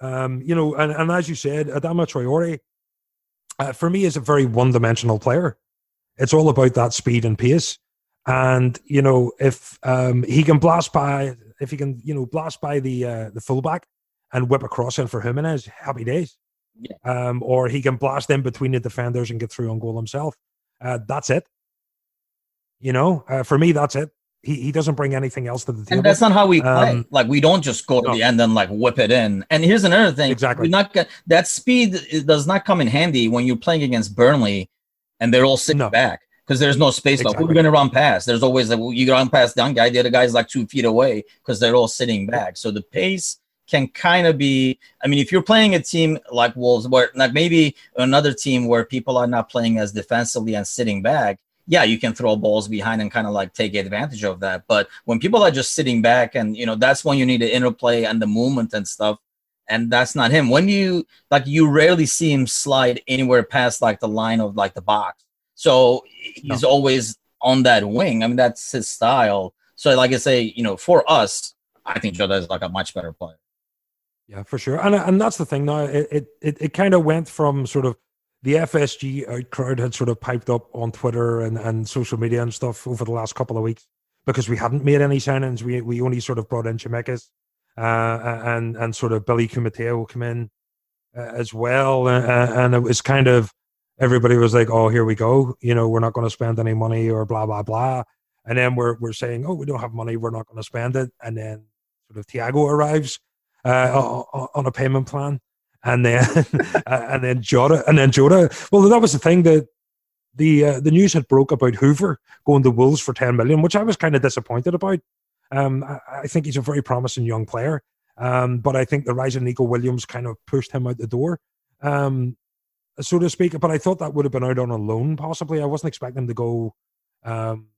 Um, you know, and, and as you said, Adama Traore, uh, for me, is a very one-dimensional player. It's all about that speed and pace. And you know, if um, he can blast by, if he can, you know, blast by the uh, the fullback and whip a cross in for Jimenez, happy days. Yeah. Um, or he can blast in between the defenders and get through on goal himself. Uh, that's it. You know, uh, for me, that's it. He, he doesn't bring anything else to the table. And that's not how we play. Um, like we don't just go to no. the end and like whip it in. And here's another thing. Exactly. not that speed does not come in handy when you're playing against Burnley and they're all sitting no. back because there's no space. Exactly. Like who are going to run past? There's always like you run past one guy, the other guy's like two feet away because they're all sitting back. So the pace can kind of be. I mean, if you're playing a team like Wolves, where like maybe another team where people are not playing as defensively and sitting back, yeah, you can throw balls behind and kind of like take advantage of that. But when people are just sitting back, and you know, that's when you need the interplay and the movement and stuff. And that's not him. When you like, you rarely see him slide anywhere past like the line of like the box. So he's no. always on that wing. I mean, that's his style. So, like I say, you know, for us, I think Jota is like a much better player. Yeah, for sure. And and that's the thing now. It it it, kind of went from sort of the FSG crowd had sort of piped up on Twitter and, and social media and stuff over the last couple of weeks because we hadn't made any signings. We we only sort of brought in Tsimikas, uh, and and sort of Billy will come in uh, as well, and it was kind of everybody was like, "Oh, here we go," you know, we're not going to spend any money or blah blah blah, and then we're we're saying, "Oh, we don't have money, we're not going to spend it," and then sort of Thiago arrives uh, on a payment plan, and then (laughs) and then Jota and then Jota. Well, that was the thing that the uh, the news had broke about Hoever going to Wolves for ten million, which I was kind of disappointed about. Um, I, I, think he's a very promising young player, um, but I think the rise of Neco Williams kind of pushed him out the door. Um, so to speak. But I thought that would have been out on a loan, possibly. I wasn't expecting him to go um,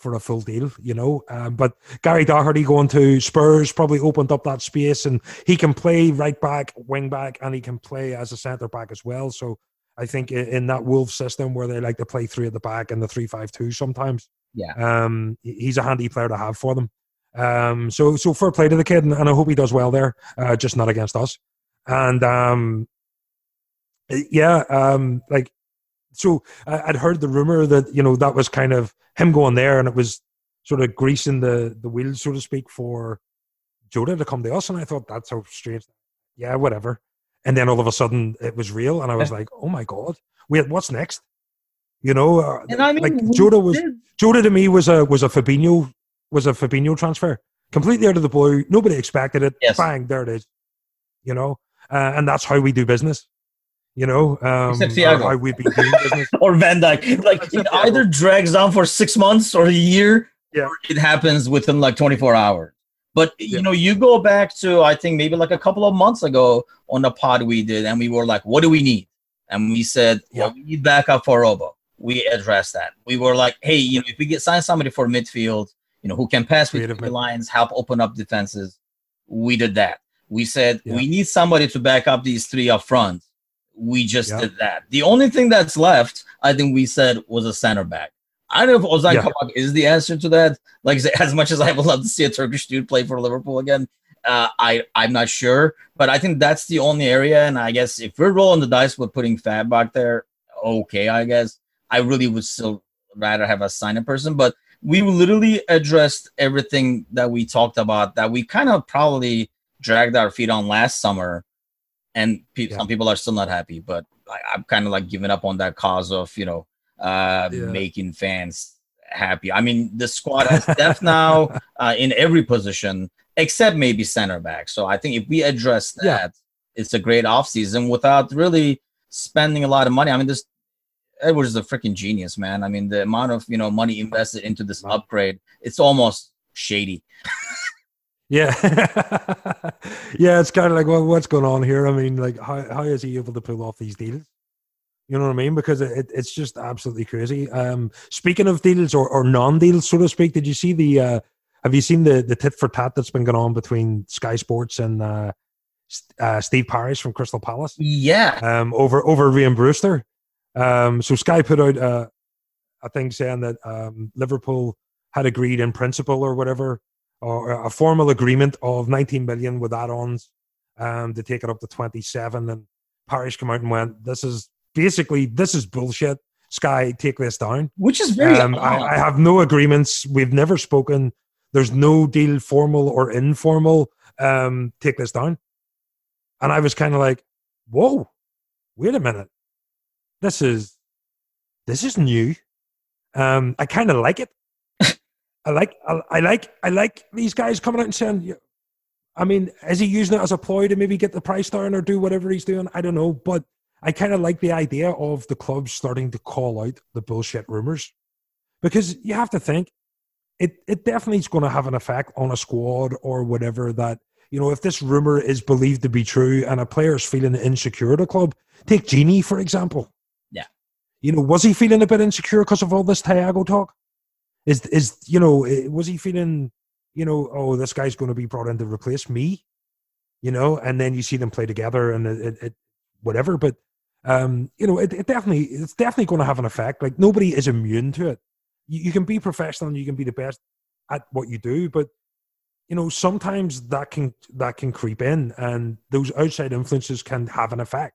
for a full deal, you know. Um, but Gary Doherty going to Spurs probably opened up that space, and he can play right back, wing back, and he can play as a centre back as well. So I think in that Wolves system where they like to play three at the back and the three-five-two sometimes, yeah, um, he's a handy player to have for them. Um, so so fair play to the kid, and, and I hope he does well there, uh, just not against us. And um, yeah, um, like so I'd heard the rumor that you know that was kind of him going there, and it was sort of greasing the the wheels, so to speak, for Jota to come to us. And I thought that's so strange. Yeah, whatever. And then all of a sudden it was real, and I was like, oh my god, wait, what's next? You know, uh, and I mean, like Jota was did. To me was a was a Fabinho was a Fabinho transfer completely out of the blue. Nobody expected it. Yes. Bang, there it is. You know, uh, and that's how we do business. You know, um, Except Thiago. how we be doing business. (laughs) or Van Dijk. Like it either drags on for six months or a year, yeah. it happens within like 24 hours. But yeah. you know, you go back to I think maybe like a couple of months ago on the pod we did, and we were like, "What do we need?" And we said, yeah. "Well, we need backup for Robbo." We addressed that. We were like, "Hey, you know, if we get sign somebody for midfield, you know, who can pass between the lines, help open up defenses," we did that. We said yeah. we need somebody to back up these three up front we just yep. did that. The only thing that's left, I think we said, was a center back. I don't know if Ozan yeah. Kabak is the answer to that. Like as much as I would love to see a Turkish dude play for Liverpool again, uh, I I'm not sure. But I think that's the only area. And I guess if we're rolling the dice with putting Fab back there, okay, I guess. I really would still rather have a signing person, but we literally addressed everything that we talked about that we kind of probably dragged our feet on last summer, and pe- Yeah. some people are still not happy. But I, I'm kind of like giving up on that cause of you know uh, Yeah. making fans happy. I mean, the squad has depth (laughs) now uh, in every position except maybe center back. So I think if we address that, Yeah. it's a great offseason without really spending a lot of money. I mean, this Edwards is a freaking genius, man. I mean, the amount of you know money invested into this upgrade, it's almost shady. (laughs) Yeah, (laughs) yeah, it's kind of like, well, what's going on here? I mean, like, how how is he able to pull off these deals? You know what I mean? Because it, it- it's just absolutely crazy. Um, speaking of deals or, or non-deals, so to speak, did you see the? Uh, have you seen the the tit for tat that's been going on between Sky Sports and uh, uh, Steve Parish from Crystal Palace? Yeah, um, over over Rhian Brewster. Um, so Sky put out uh, a thing saying that um, Liverpool had agreed in principle or whatever, or a formal agreement of 19 million with add-ons um, to take it up to 27. And Parish came out and went, "This is basically this is bullshit. Sky, take this down." which is very Um. I, I have no agreements. We've never spoken. There's no deal, formal or informal. Um, take this down. And I was kind of like, "Whoa, wait a minute. This is this is new. Um, I kind of like it. I like I, I like I like these guys coming out and saying, I mean, is he using it as a ploy to maybe get the price down or do whatever he's doing? I don't know, but I kind of like the idea of the clubs starting to call out the bullshit rumors because you have to think it it definitely is going to have an effect on a squad or whatever that you know if this rumor is believed to be true and a player is feeling insecure at a club take Gini for example Yeah. you know was he feeling a bit insecure because of all this Thiago talk is is you know eh, was he feeling you know oh this guy's going to be brought in to replace me you know and then you see them play together and it, it, it whatever but um you know it, it definitely it's definitely going to have an effect like nobody is immune to it. You, you can be professional and you can be the best at what you do but you know sometimes that can that can creep in and those outside influences can have an effect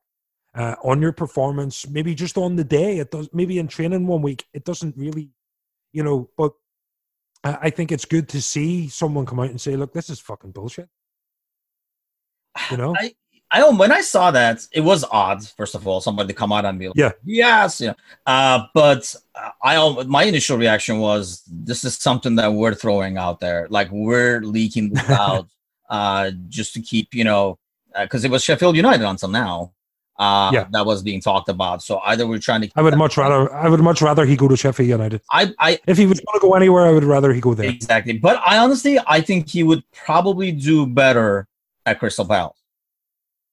uh, on your performance maybe just on the day it does maybe in training one week it doesn't really you know but I think it's good to see someone come out and say, "Look, this is fucking bullshit." You know? I, I don't- when I saw that, it was odd. First of all, somebody to come out and be like, Yeah. yes, you know. Uh, but uh, I, my initial reaction was, this is something that we're throwing out there, like we're leaking this (laughs) out, uh, just to keep, you know, because it was Sheffield United until now. Uh, Yeah. that was being talked about. So either we're trying to. I would much rather. I would much rather he go to Sheffield United. I, I If he was going to go anywhere, I would rather he go there. exactly, but I honestly, I think he would probably do better at Crystal Palace.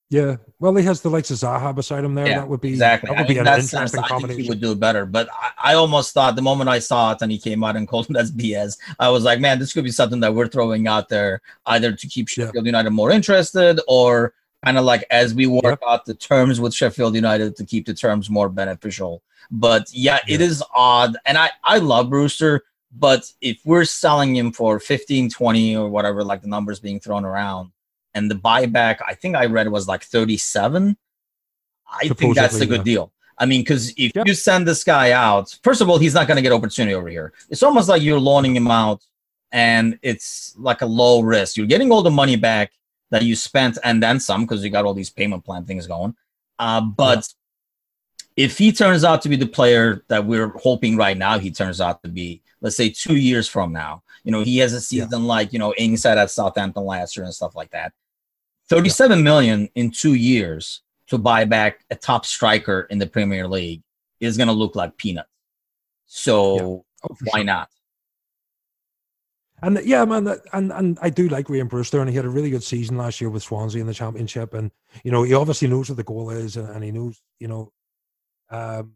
Yeah. Well, he has the likes of Zaha beside him there. Yeah, that would be Exactly. That I would mean, be an interesting I think he would do better. But I, I almost thought the moment I saw it and he came out and (laughs) called him that's BS, I was like, man, this could be something that we're throwing out there either to keep Yeah. Sheffield United more interested or kind of like as we work out the terms with Sheffield United to keep the terms more beneficial. But yeah, it is odd. And I, I love Brewster, but if we're selling him for 15, 20 or whatever, like the numbers being thrown around, and the buyback, I think I read was like 37. I think that's a good yeah. deal. I mean, because if Yeah. you send this guy out, first of all, he's not going to get opportunity over here. It's almost like you're loaning him out, and it's like a low risk. You're getting all the money back that you spent and then some because you got all these payment plan things going. Uh, but if he turns out to be the player that we're hoping right now he turns out to be, let's say two years from now, you know, he has a season like, you know, Ings had at Southampton last year and stuff like that. 37 million in two years to buy back a top striker in the Premier League is going to look like peanuts. So Oh, why sure. not? And yeah, man, that- and and I do like Rhian Brewster, and he had a really good season last year with Swansea in the Championship, and you know he obviously knows what the goal is, and, and he knows, you know, um,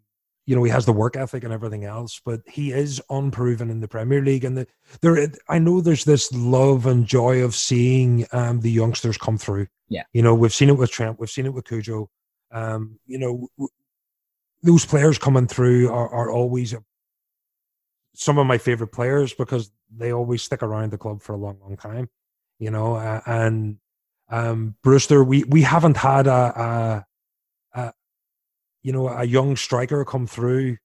you know he has the work ethic and everything else, but he is unproven in the Premier League, and the, there, I know there's this love and joy of seeing um, the youngsters come through. Yeah. you know we've seen it with Trent, we've seen it with Cujo, um, you know, w- those players coming through are, are always some of my favorite players because they always stick around the club for a long, long time. You know, uh, and um, Brewster, we we haven't had a, a, a you know, a young striker come through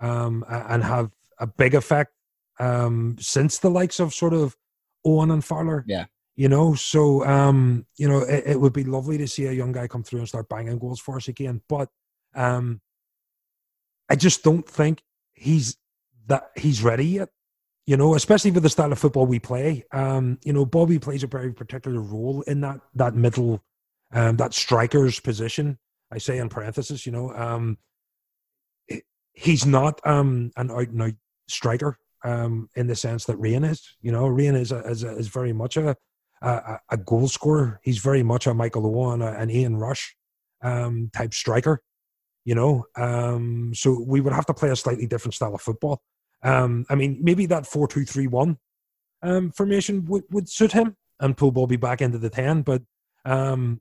um, and have a big effect um, since the likes of sort of Owen and Fowler. Yeah. You know, so um, you know, it, it, would be lovely to see a young guy come through and start banging goals for us again. But um, I just don't think he's that he's ready yet. You know, especially with the style of football we play. Um, you know, Bobby plays a very particular role in that that middle, um, that striker's position. I say in parenthesis, you know, um, he's not um an out and out striker um in the sense that Rhian is. You know, Rhian is a, is, a, is very much a, a, a goal scorer. He's very much a Michael Owen, an Ian Rush um type striker you know. Um, so we would have to play a slightly different style of football. Um, I mean, maybe that four-two-three-one um, formation would, would suit him and pull Bobby back into the 10. But um,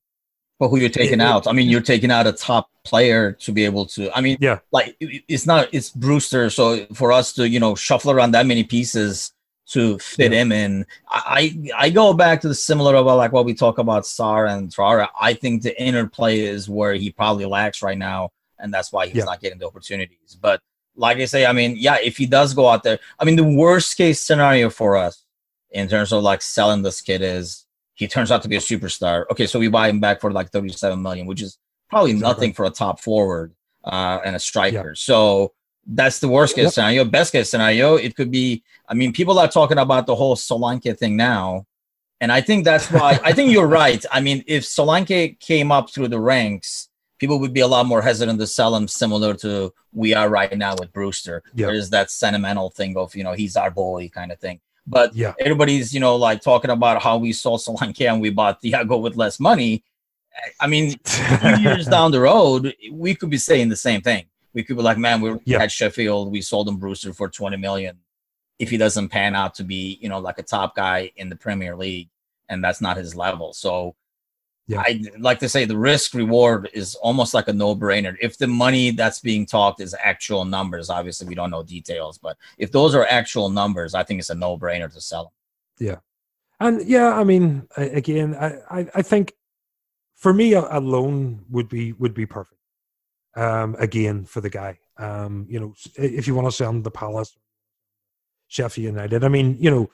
but who you're taking it, out? I mean, you're taking out a top player to be able to. I mean, yeah, like it's not it's Brewster. So for us to you know shuffle around that many pieces to fit yeah. him in, I I go back to the similar about like what we talk about Sarr and Traore. I think the interplay is where he probably lacks right now and that's why he's yeah. not getting the opportunities. But like I say, I mean, yeah, if he does go out there, I mean, the worst case scenario for us in terms of like selling this kid is he turns out to be a superstar. Okay, so we buy him back for like 37 million, which is probably nothing for a top forward uh, and a striker. Yeah. So that's the worst case yep. scenario. Best case scenario, it could be. I mean, people are talking about the whole Solanke thing now, and I think that's why. I think you're (laughs) right. I mean, if Solanke came up through the ranks people would be a lot more hesitant to sell him, similar to we are right now with Brewster. Yeah. There's that sentimental thing of you know he's our boy kind of thing. But yeah. everybody's you know like talking about how we sold Solanke and we bought Thiago with less money. I mean, (laughs) years down the road, we could be saying the same thing. We could be like, man, we yeah. at Sheffield, we sold him Brewster for 20 million. If he doesn't pan out to be, you know, like a top guy in the Premier League, and that's not his level. So yeah. I like to say the risk reward is almost like a no brainer. If the money that's being talked is actual numbers, obviously we don't know details, but if those are actual numbers, I think it's a no brainer to sell them. Yeah. And yeah, I mean, again, I, I, I think for me, a, loan would be, would be perfect. Um, again, for the guy, um, you know, if you want to sell him the Palace, Sheffield United, I mean, you know,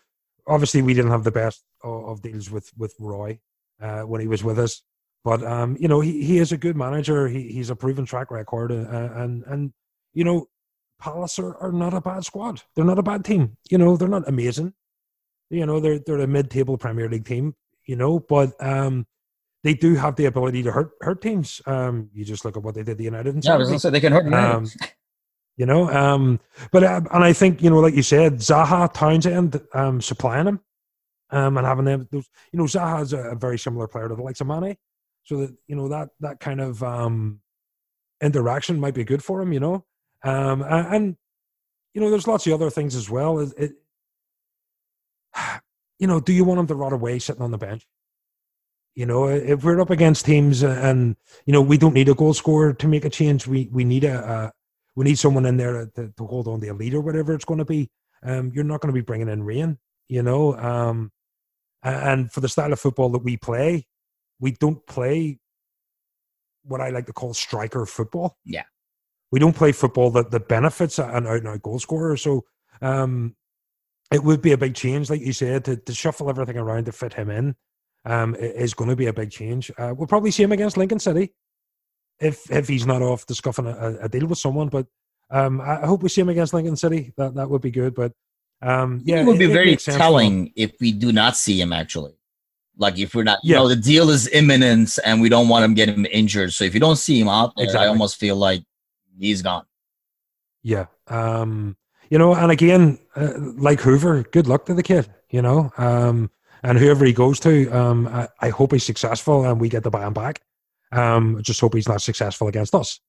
obviously we didn't have the best of, of deals with, with Roy uh, when he was with us. But um, you know, he, he is a good manager. He, he's a proven track record, uh, and and you know, Palace are, are not a bad squad. They're not a bad team. You know, they're not amazing. You know, they're they're a mid-table Premier League team. You know, but um, they do have the ability to hurt hurt teams. Um, you just look at what they did the United. yeah, I was say they can hurt. Um, you know, um, but uh, and I think you know, like you said, Zaha Townsend um, supplying him um, and having them. Those, you know, Zaha a, a, very similar player to the likes of Mane, so that you know that that kind of um, interaction might be good for him. You know, um, and, and, you know, there's lots of other things as well. It, it, (sighs) you know, do you want him to rot away sitting on the bench? You know, if we're up against teams and you know we don't need a goal scorer to make a change, we we need a, a we need someone in there to, to, hold on to a lead or whatever it's going to be. Um, you're not going to be bringing in Rhian, you know. Um, and for the style of football that we play, we don't play what I like to call striker football. Yeah. We don't play football that, that benefits an out and out goal scorer. So um, it would be a big change, like you said, to, to shuffle everything around to fit him in. Um, is going to be a big change. Uh, we'll probably see him against Lincoln City if if he's not off discussing a, a deal with someone. But um, I hope we see him against Lincoln City. That that would be good. But um, yeah, it would be it, very it telling if we do not see him actually. Like if we're not, yeah. you know, the deal is imminent and we don't want him getting injured. So if you don't see him out there, exactly. I almost feel like he's gone. Yeah. Um, you know, and again, uh, like Hoever, good luck to the kid, you know, um, and whoever he goes to, um, I, I, hope he's successful and we get the buy him back. Um, just hope he's not successful against us.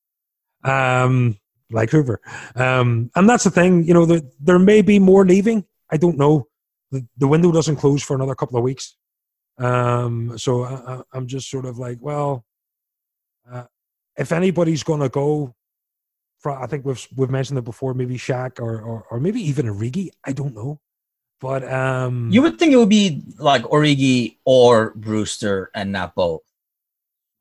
Um, like Hoever. Um, and that's the thing, you know, the, there may be more leaving. I don't know. The, the window doesn't close for another couple of weeks. Um, so I, am just sort of like, well, uh, if anybody's going to go, for, I think we've we've mentioned it before, maybe Shaq or, or, or maybe even Origi. I don't know. But um, you would think it would be like Origi or Brewster and not both.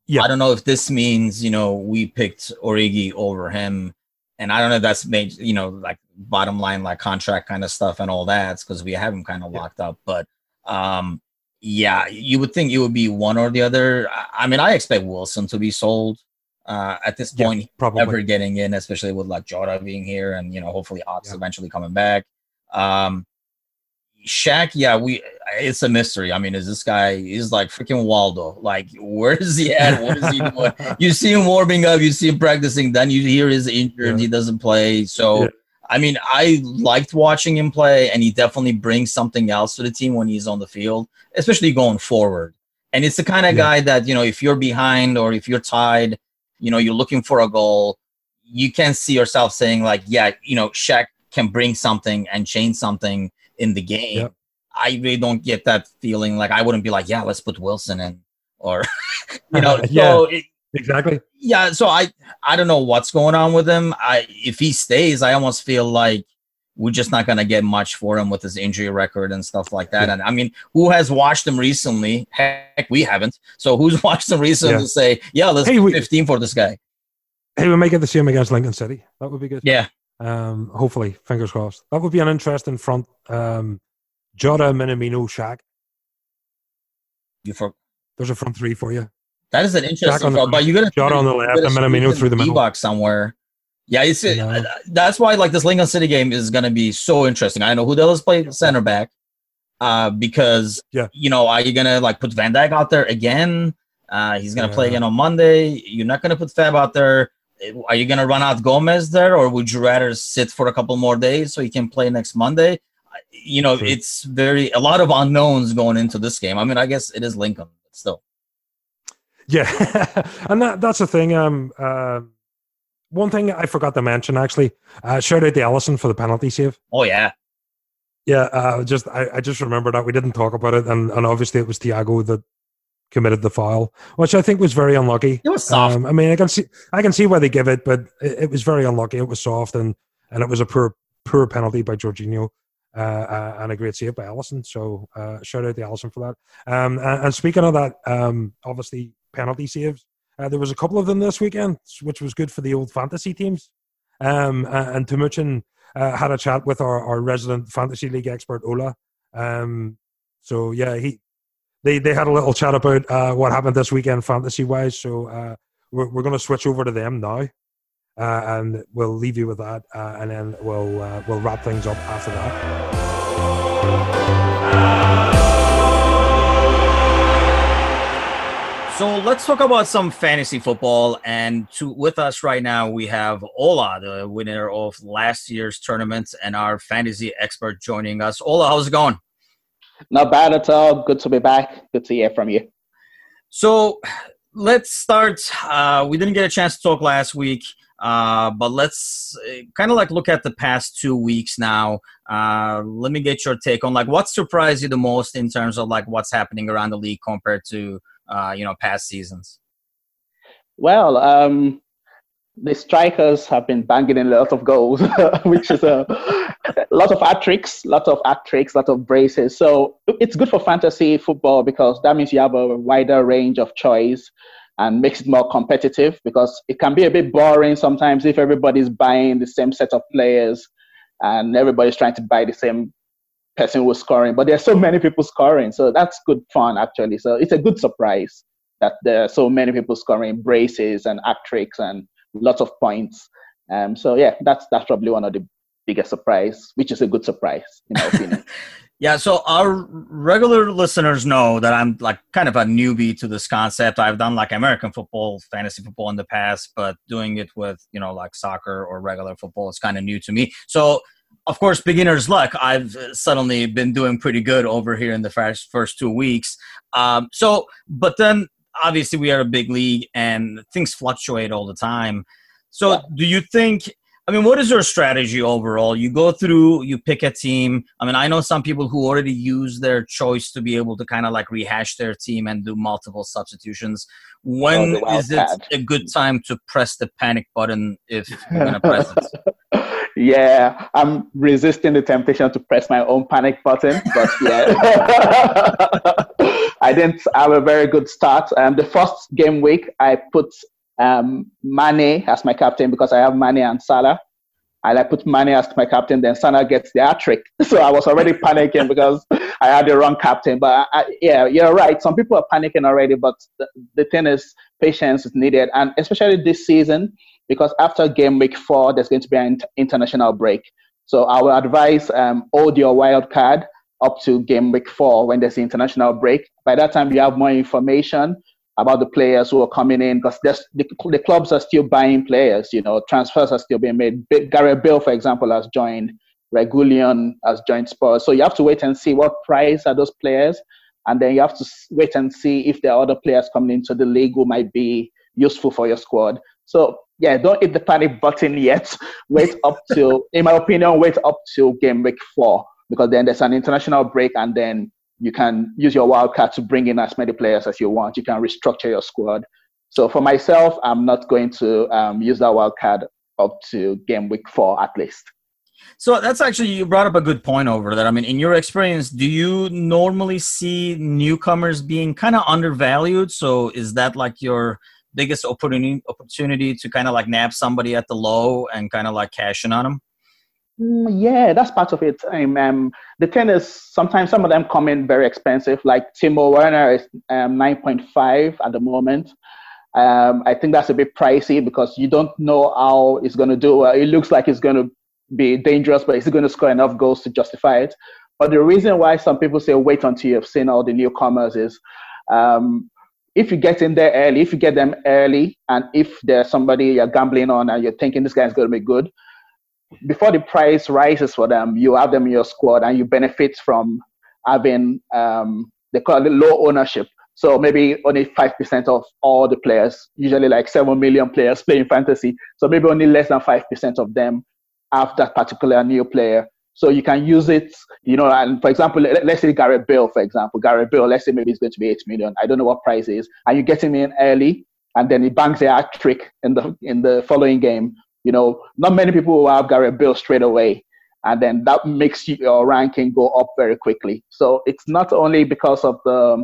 Yeah. I don't know if this means, you know, we picked Origi over him. And I don't know if that's made, you know, like bottom line, like contract kind of stuff and all that, because we have him kind of yeah. locked up. But um, yeah, you would think it would be one or the other. I mean, I expect Wilson to be sold uh, at this point, yeah, probably. ever getting in, especially with like Jota being here and, you know, hopefully Ox yeah. eventually coming back. Um, Shaq, yeah, we it's a mystery. I mean, is this guy is like freaking Waldo? Like, where is he at? What is he doing? (laughs) you see him warming up, you see him practicing, then you hear he's injured, yeah. he doesn't play. So yeah. I mean, I liked watching him play, and he definitely brings something else to the team when he's on the field, especially going forward. And it's the kind of yeah. guy that, you know, if you're behind or if you're tied, you know, you're looking for a goal, you can see yourself saying, like, yeah, you know, Shaq can bring something and change something in the game. Yep. I really don't get that feeling. Like I wouldn't be like, yeah, let's put Wilson in, or (laughs) you know, (laughs) yeah, so it, exactly. Yeah, so I I don't know what's going on with him. I if he stays, I almost feel like we're just not gonna get much for him with his injury record and stuff like that. Yeah. And I mean, who has watched him recently? Heck, we haven't. So who's (laughs) watched him recently yeah. to say, yeah, let's hey, we, 15 for this guy? Hey, we might get the same against Lincoln City. That would be good. Yeah, um, hopefully, fingers crossed. That would be an interesting front. Um, Jota, Minamino, Shaq. You for- There's a front three for you. That is an interesting front, but you got to Jota on the left and Minamino through the middle. box somewhere. Yeah, it's uh, that's why like this Lincoln City game is going to be so interesting. I know who does play center back, uh, because yeah, you know, are you gonna like put Van Dijk out there again? Uh, he's gonna yeah. play again on Monday. You're not gonna put Fab out there are you going to run out Gomez there, or would you rather sit for a couple more days so he can play next Monday? You know, sure. it's very a lot of unknowns going into this game. I mean, I guess it is Lincoln, but still. Yeah, (laughs) and that that's the thing. Um, uh, one thing I forgot to mention actually. Uh, shout out to Alisson for the penalty save. Oh yeah, yeah. Uh, just I, I just remember that we didn't talk about it, and and obviously it was Thiago that committed the foul, which I think was very unlucky. It was soft. Um, I mean, I can see I can see why they give it, but it, it, was very unlucky. It was soft, and and it was a poor poor penalty by Jorginho. Uh, uh, and a great save by Alisson. So uh, shout out to Alisson for that. Um, and, and, speaking of that, um, obviously penalty saves. Uh, there was a couple of them this weekend, which was good for the old fantasy teams. Um, and Timuchin uh, had a chat with our, our resident fantasy league expert Ola. Um, so yeah, he they they had a little chat about uh, what happened this weekend fantasy wise. So uh, we're we're going to switch over to them now, uh, and we'll leave you with that, uh, and then we'll uh, we'll wrap things up after that. So let's talk about some fantasy football. And to with us right now, we have Ola, the winner of last year's tournament, and our fantasy expert joining us. Ola, how's it going? Not bad at all. Good to be back. Good to hear from you. So let's start. Uh, we didn't get a chance to talk last week, uh, but let's uh, kind of like look at the past two weeks now. Uh, let me get your take on like what surprised you the most in terms of like what's happening around the league compared to uh, you know past seasons. Well, um, the strikers have been banging in a lot of goals, (laughs) which is a, lot of hat tricks, lot of hat tricks, lot of braces. So it's good for fantasy football because that means you have a wider range of choice and makes it more competitive because it can be a bit boring sometimes if everybody's buying the same set of players and everybody's trying to buy the same person who's scoring. But there's so many people scoring, so that's good fun actually. So it's a good surprise that there are so many people scoring braces and hat tricks and lots of points. Um, so yeah, that's that's probably one of the biggest surprise, which is a good surprise in my opinion. (laughs) yeah, so our regular listeners know that I'm like kind of a newbie to this concept. I've done like American football, fantasy football in the past, but doing it with you know like soccer or regular football is kind of new to me. So of course, beginner's luck. I've suddenly been doing pretty good over here in the first first two weeks. Um, so, but then obviously we are a big league and things fluctuate all the time. So yeah. do you think I mean, what is your strategy overall? You go through, you pick a team. I mean, I know some people who already use their choice to be able to kind of like rehash their team and do multiple substitutions. When oh, is it a good time to press the panic button if you're going to press it? (laughs) yeah, I'm resisting the temptation to press my own panic button, but yeah. (laughs) (laughs) I didn't have a very good start. Um, the first game week, I put um, Mane as my captain because I have Mane and Salah. And I put Mane as my captain, then Salah gets the hat trick. (laughs) So I was already panicking because I had the wrong captain. But I, yeah, you're right. Some people are panicking already, but the, the thing is, patience is needed. And especially this season, because after game week four, there's going to be an international break. So I will advise um, hold your wild card up to game week four when there's the international break. By that time, you have more information about the players who are coming in because the, the clubs are still buying players. You know, transfers are still being made. Gareth Bale, for example, has joined. Reguilon has joined Spurs. So you have to wait and see what price are those players, and then you have to wait and see if there are other players coming into the league who might be useful for your squad. So yeah, don't hit the panic button (laughs) yet. Wait up till, in my opinion, wait up till game week four because then there's an international break and then you can use your wildcard to bring in as many players as you want. You can restructure your squad. So for myself, I'm not going to um, use that wildcard up to game week four at least. So that's actually you brought up a good point over that. I mean, in your experience, do you normally see newcomers being kind of undervalued? So is that like your biggest opportunity opportunity to kind of like nab somebody at the low and kind of like cash in on them? Mm, yeah, that's part of it. Um, um, the thing is, sometimes some of them come in very expensive. Like Timo Werner is um, 9.5 at the moment. Um, I think that's a bit pricey because you don't know how it's going to do. Uh, it looks like it's going to be dangerous, but is it going to score enough goals to justify it? But the reason why some people say wait until you've seen all the newcomers is um, if you get in there early, if you get them early, and if there's somebody you're gambling on and you're thinking this guy's going to be good, before the price rises for them, you have them in your squad and you benefit from having um, they call it low ownership. So maybe only five percent of all the players, usually like seven million players (laughs) playing fantasy. So maybe only less than five percent of them have that particular new player. So you can use it, you know, and for example, let, us say Gareth Bale, for example, Gareth Bale, let's say maybe it's going to be 8 million. I don't know what price is. And you get him in early and then he banks a hat trick in the in the following game. You know, not many people will have Gareth Bale straight away. And then that makes your ranking go up very quickly. So it's not only because of the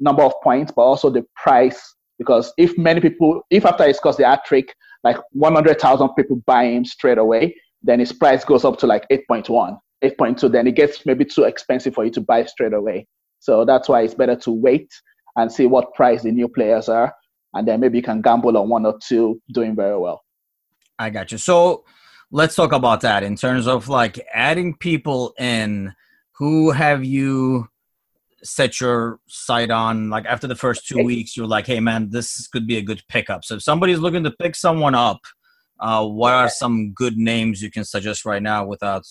number of points, but also the price. Because if many people, if after he scores the hat trick, like 100,000 people buy him straight away, then his price goes up to like 8.1, 8.2. Then it gets maybe too expensive for you to buy straight away. So that's why it's better to wait and see what price the new players are. And then maybe you can gamble on one or two doing very well. I got you. So let's talk about that in terms of like adding people in. Who have you set your sight on? Like after the first two weeks, you're like, hey man, this could be a good pickup. So if somebody's looking to pick someone up, uh, what are some good names you can suggest right now without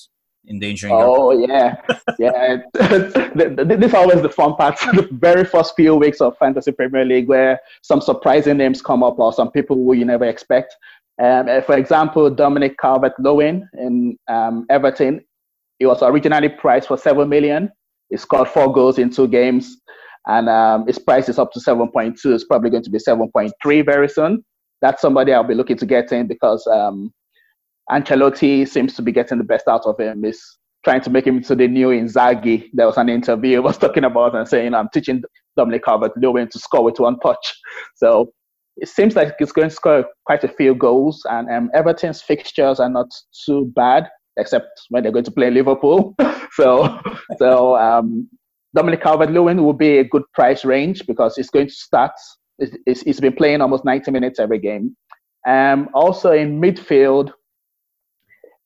endangering? Oh your- yeah, yeah. (laughs) this is always the fun part. (laughs) the very first few weeks of Fantasy Premier League, where some surprising names come up, or some people who you never expect. Um, uh, for example, Dominic Calvert-Lewin in um, Everton. He was originally priced for seven million. He scored four goals in two games, and um, his price is up to seven point two. It's probably going to be seven point three very soon that's somebody I'll be looking to get in because um, Ancelotti seems to be getting the best out of him. He's trying to make him into the new Inzaghi. There was an interview I was (laughs) talking about and saying, I'm teaching Dominic Calvert-Lewin to score with one touch. So it seems like he's going to score quite a few goals, and um, Everton's fixtures are not too bad, except when they're going to play Liverpool. (laughs) so, so um, Dominic Calvert-Lewin will be a good price range because he's going to start He's, he's been playing almost 90 minutes every game. Um, also in midfield,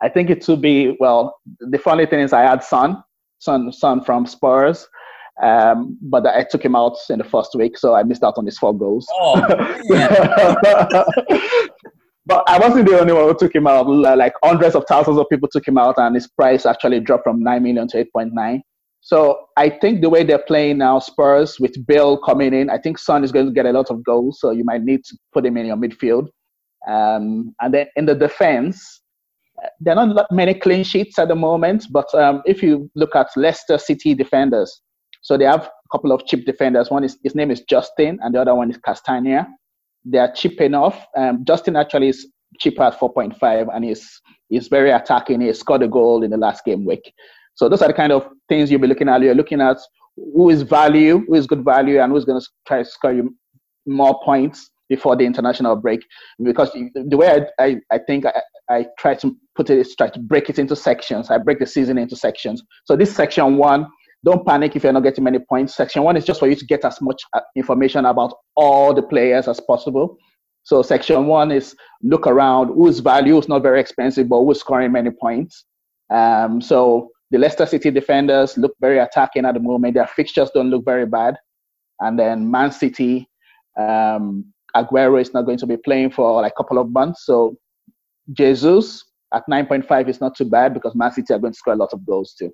I think it will be well. The funny thing is, I had Son, Son, Son from Spurs, um, but I took him out in the first week, so I missed out on his four goals. Oh, (laughs) but I wasn't the only one who took him out. Like hundreds of thousands of people took him out, and his price actually dropped from nine million to eight point nine. So I think the way they're playing now, Spurs with Bale coming in, I think Son is going to get a lot of goals. So you might need to put him in your midfield. Um, and then in the defense, there are not many clean sheets at the moment. But um, if you look at Leicester City defenders, so they have a couple of cheap defenders. One is his name is Justin, and the other one is Castagna. They are cheap enough. Um, Justin actually is cheaper at 4.5, and he's he's very attacking. He scored a goal in the last game week. So those are the kind of things you'll be looking at. You're looking at who is value, who is good value, and who's going to try to score you more points before the international break. Because the way I, I, I think I, I try to put it is try to break it into sections. I break the season into sections. So this section one, don't panic if you're not getting many points. Section one is just for you to get as much uh, information about all the players as possible. So section one is look around whose value is not very expensive, but who's scoring many points. Um, so the Leicester City defenders look very attacking at the moment. Their fixtures don't look very bad. And then Man City, um, Aguero is not going to be playing for like a couple of months. So Jesus at 9.5 is not too bad because Man City are going to score a lot of goals too.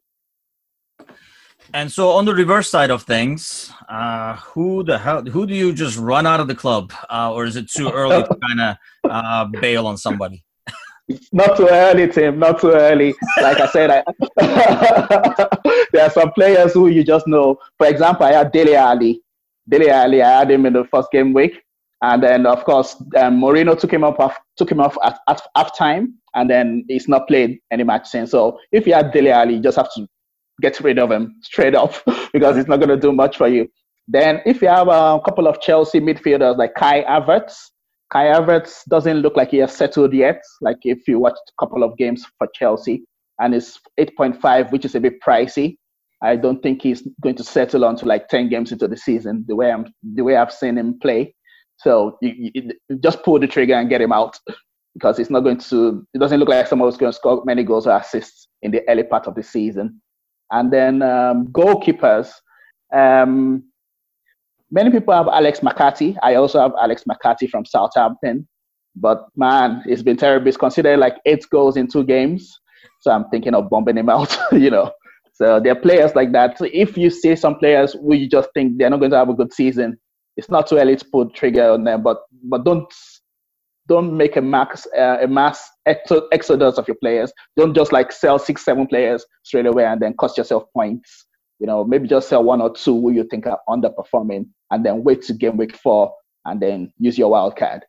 And so on the reverse side of things, uh, who the hell, who do you just run out of the club, uh, or is it too early to kind of uh, bail on somebody? (laughs) Not too early, Tim. Not too early. Like I said, I, (laughs) there are some players who you just know. For example, I had Dele Alli. Dele Alli, I had him in the first game week, and then of course um, Mourinho took him up off, took him off at, at half time, and then he's not played any match since. So if you had Dele Alli, you just have to get rid of him straight off (laughs) because it's not going to do much for you. Then if you have a couple of Chelsea midfielders like Kai Havertz, Kai Havertz doesn't look like he has settled yet. Like if you watched a couple of games for Chelsea, and it's 8.5, which is a bit pricey. I don't think he's going to settle on to like 10 games into the season. The way I'm, the way I've seen him play, so you, you just pull the trigger and get him out (laughs) because it's not going to. It doesn't look like someone who's going to score many goals or assists in the early part of the season. And then um, goalkeepers. Um, many people have Alex McCarthy. I also have Alex McCarthy from Southampton. But man, it's been terrible. It's considered like eight goals in two games. So I'm thinking of bombing him (laughs) out, (laughs) you know. So there are players like that. So if you see some players who you just think they're not going to have a good season, it's not too early to put trigger on them. But but don't don't make a max uh, a mass exodus of your players. Don't just like sell six seven players straight away and then cost yourself points. You know, maybe just sell one or two who you think are underperforming, and then wait to game week four and then use your wild card.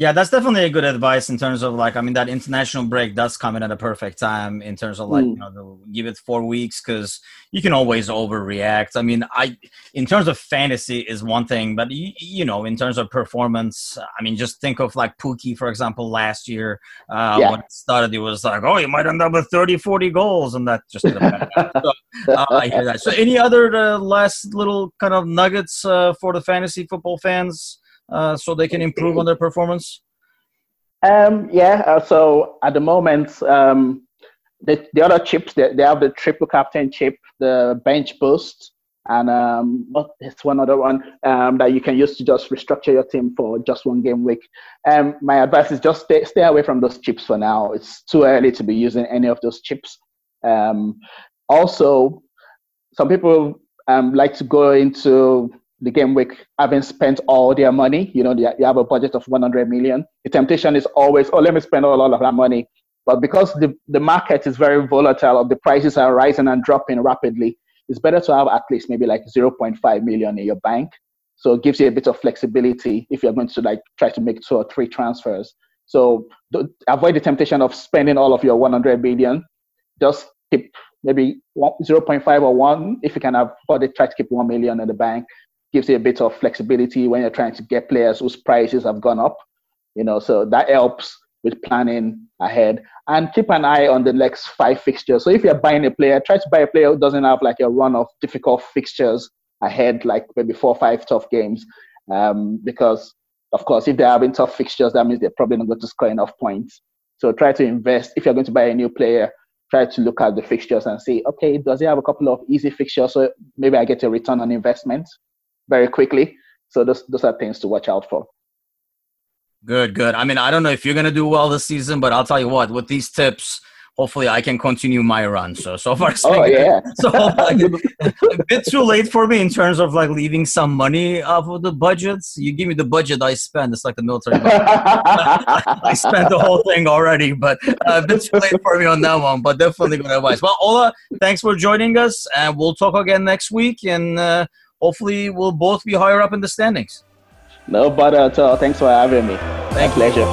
Yeah, that's definitely a good advice in terms of like, I mean, that international break does come in at a perfect time in terms of like, mm. you know, give it four weeks because you can always overreact. I mean, I, in terms of fantasy is one thing, but you, you know, in terms of performance, I mean, just think of like Pukki, for example, last year uh, yeah. when it started, it was like, oh, you might end up with 30, 40 goals, and that just didn't so, uh, I hear that. So, any other uh, last little kind of nuggets uh, for the fantasy football fans? Uh, so they can improve on their performance? Um, yeah. Uh, so at the moment, um, the, the other chips they, they have the triple captain chip, the bench boost, and um, oh, it's one other one um, that you can use to just restructure your team for just one game week. Um, my advice is just stay, stay away from those chips for now. It's too early to be using any of those chips. Um, also, some people um, like to go into the game week having spent all their money. You know, they, have a budget of 100 million. The temptation is always, oh, let me spend all, all of that money. But because the, the market is very volatile, the prices are rising and dropping rapidly, it's better to have at least maybe like 0.5 million in your bank. So it gives you a bit of flexibility if you're going to like try to make two or three transfers. So avoid the temptation of spending all of your 100 million. Just keep maybe 0.5 or 1 if you can afford it try to keep 1 million in the bank gives you a bit of flexibility when you're trying to get players whose prices have gone up. You know, so that helps with planning ahead and keep an eye on the next five fixtures. So if you're buying a player, try to buy a player who doesn't have like a run of difficult fixtures ahead, like maybe four or five tough games. Um, because of course, if they're having tough fixtures, that means they're probably not going to score enough points. So try to invest. If you're going to buy a new player, try to look at the fixtures and see, okay, does he have a couple of easy fixtures? So maybe I get a return on investment very quickly. So those those are things to watch out for. Good, good. I mean, I don't know if you're gonna do well this season, but I'll tell you what, with these tips, hopefully I can continue my run. So so far, oh yeah. so like, a bit too late for me in terms of like leaving some money off of the budgets. You give me the budget I spend. It's like the military. (laughs) I spent the whole thing already, but uh, a bit too late for me on that one. But definitely good advice. Well, Ola, thanks for joining us, and we'll talk again next week. And uh, hopefully we'll both be higher up in the standings. No bother at all. Thanks for having me. Thank My pleasure.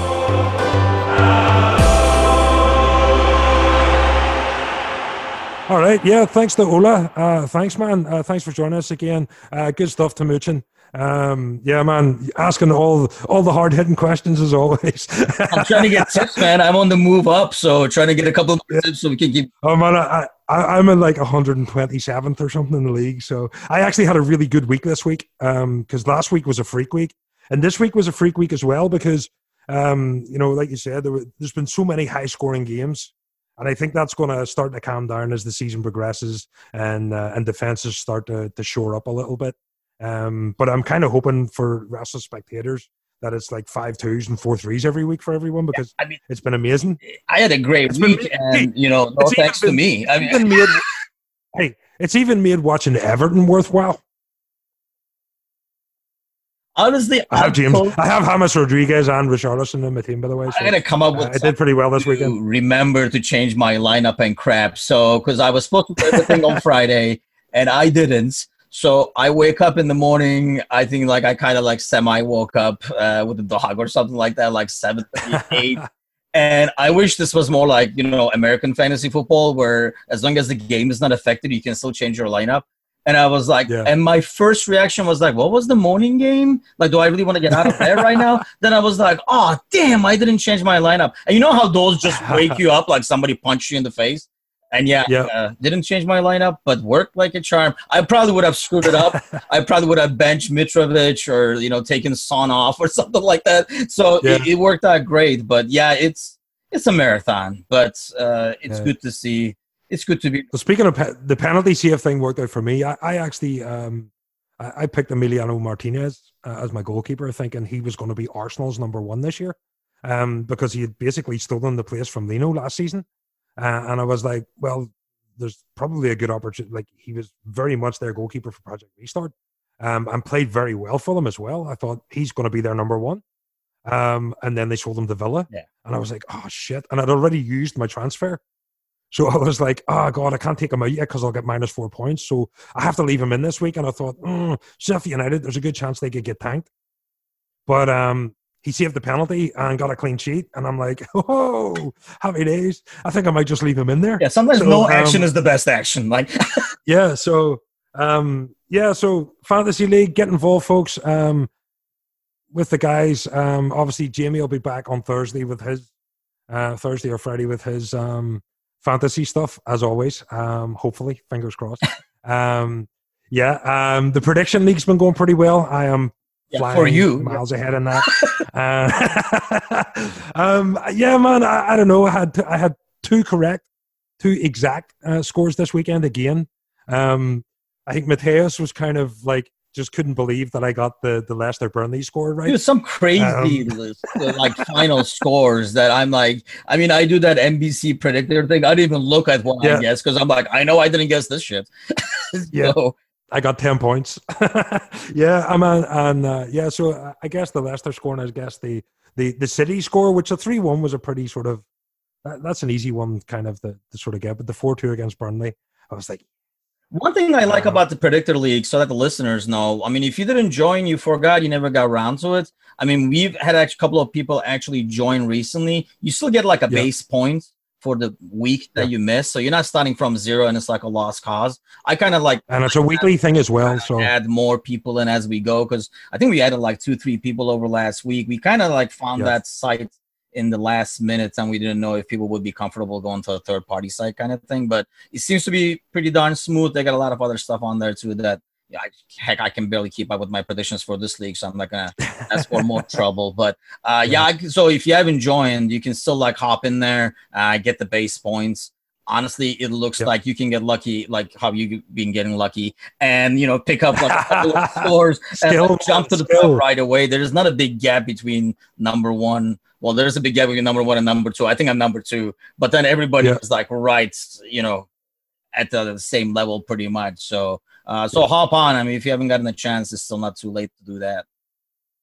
All right. right. Yeah. Thanks to Ola. Uh, thanks, man. Uh, thanks for joining us again. Uh, good stuff to Mooching. Um, yeah, man, asking all all the hard hitting questions as always. I'm trying to get (laughs) tips, man. I'm on the move up, so trying to get a couple of yeah. tips so we can keep. Oh man, I, I am in like 127th or something in the league. So I actually had a really good week this week. Um, because last week was a freak week, and this week was a freak week as well because um, you know, like you said, there there's been so many high scoring games. And I think that's going to start to calm down as the season progresses and uh, and defenses start to, to shore up a little bit. Um, but I'm kind of hoping for restless spectators that it's like five twos and four threes every week for everyone because yeah, I mean, it's been amazing. I had a great it's week, and you know, no thanks been, to me. I mean, made, (laughs) hey, it's even made watching Everton worthwhile. Honestly, I have James. I have James Rodriguez and Richarlison in my team, by the way. So, I'm gonna come up with. Uh, I did pretty well this weekend. Remember to change my lineup and crap. So, because I was supposed to play everything on (laughs) Friday, and I didn't. So I wake up in the morning. I think like I kind of like semi woke up uh, with a dog or something like that, like seven, eight. (laughs) and I wish this was more like you know American fantasy football, where as long as the game is not affected, you can still change your lineup. And I was like, yeah. and my first reaction was like, what was the morning game? Like, do I really want to get out of bed right now? (laughs) Then I was like, oh, damn, I didn't change my lineup. And you know how those just wake you up like somebody punched you in the face? And yeah, yeah. Uh, didn't change my lineup, but worked like a charm. I probably would have screwed it up. (laughs) I probably would have benched Mitrovic or you know taken Son off or (laughs) something like that. So yeah. it, it, worked out great. But yeah, it's it's a marathon, but uh, it's yeah. good to see. It's good to be. Well, speaking of pe- the penalty CF thing, worked out for me. I, I actually um, I, I, picked Emiliano Martinez uh, as my goalkeeper, thinking he was going to be Arsenal's number one this year, um, because he had basically stolen the place from Leno last season. Uh, and I was like, well, there's probably a good opportunity. Like he was very much their goalkeeper for Project Restart, um, and played very well for them as well. I thought he's going to be their number one. Um, and then they sold him to Villa, yeah. and I was like, oh shit! And I'd already used my transfer, so I was like, oh god, I can't take him out yet because I'll get minus four points. So I have to leave him in this week. And I thought, mm, Sheffield United, there's a good chance they could get tanked. But um, he saved the penalty and got a clean sheet. And I'm like, (laughs) oh, happy days. I think I might just leave him in there. Yeah, sometimes so, no action um, is the best action. Like, (laughs) yeah, so um, yeah, so fantasy league, get involved, folks. Um, with the guys, um, obviously Jamie will be back on Thursday with his uh, Thursday or Friday with his um, fantasy stuff, as always. Um, hopefully, fingers crossed. (laughs) um, yeah, um, the prediction league's been going pretty well. I am yeah, for you miles ahead in that. (laughs) uh, (laughs) um, yeah, man, I, I, don't know. I had I had two correct, two exact uh, scores this weekend again. Um, I think Mateus was kind of like just couldn't believe that I got the the Leicester Burnley score right. There's some crazy um, (laughs) like final scores that I'm like. I mean, I do that NBC predictor thing. I don't even look at what yeah. I guess because I'm like, I know I didn't guess this shit. so, yeah. I got 10 points. (laughs) yeah, I'm on, and uh, yeah, so uh, I guess the Leicester score and I guess the, the, the City score, which a 3 1 was a pretty sort of, that, that's an easy one kind of the, the sort of get, but the 4 2 against Burnley, I was like, one thing I like about the predictor league, so that the listeners know, I mean, if you didn't join, you forgot, you never got around to it. I mean, we've had a couple of people actually join recently. You still get like a yeah. base point for the week that yeah. you miss. So you're not starting from zero and it's like a lost cause. I kind of like And it's a weekly add, thing as well. So add more people in as we go because I think we added like two, three people over last week. We kind of like found yes. that site in the last minutes and we didn't know if people would be comfortable going to a third party site kind of thing. But it seems to be pretty darn smooth. They got a lot of other stuff on there too that yeah, heck, I can barely keep up with my predictions for this league, so I'm not gonna (laughs) ask for more trouble. But uh, yeah, yeah, so if you haven't joined, you can still like hop in there, uh, get the base points. Honestly, it looks yep. like you can get lucky, like how you've been getting lucky, and you know pick up like a couple of (laughs) scores and like, jump to the top right away. There's not a big gap between number one. Well, there's a big gap between number one and number two. I think I'm number two, but then everybody yep. is like right, you know, at the, the same level pretty much. So uh, so hop on. I mean, if you haven't gotten a chance, it's still not too late to do that.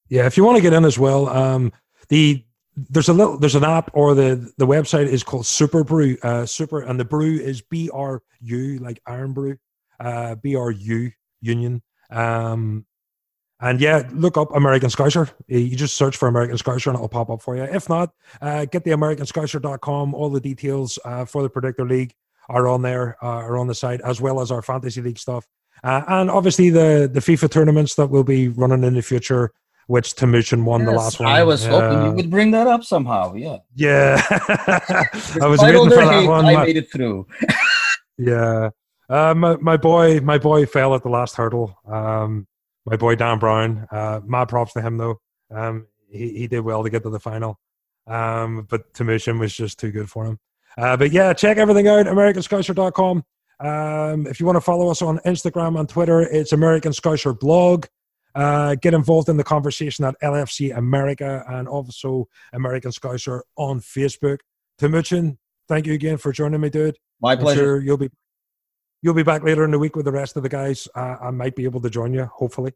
Yeah, if you want to get in as well, um, the there's a little there's an app or the the website is called Superbru. Uh, Super and the brew is B R U like Irn-Bru, uh, B R U Union. Um, and yeah, look up American Scouser. You just search for American Scouser and it'll pop up for you. If not, uh, get the AmericanScouser.com, all the details uh, for the Predictor League are on there, uh, are on the site, as well as our fantasy league stuff, uh, and obviously the the FIFA tournaments that we'll be running in the future. Which Timuchin won Yes, the last one. I was hoping Uh, you would bring that up somehow. Yeah. Yeah, (laughs) I was waiting for that hate, one. I My- made it through. (laughs) Yeah. Uh, my, my boy, my boy fell at the last hurdle. Um, my boy Dan Brown. Uh, mad props to him though. Um, he, he did well to get to the final. Um, but Timuchin was just too good for him. Uh, but yeah, check everything out. AmericanScouser.com. Um, if you want to follow us on Instagram and Twitter, it's American Scouser blog. Uh, get involved in the conversation at LFC America and also American Scouser on Facebook. Timuchin, thank you again for joining me, dude. My pleasure. sure you'll be you'll be back later in the week with the rest of the guys. Uh, I might be able to join you, hopefully,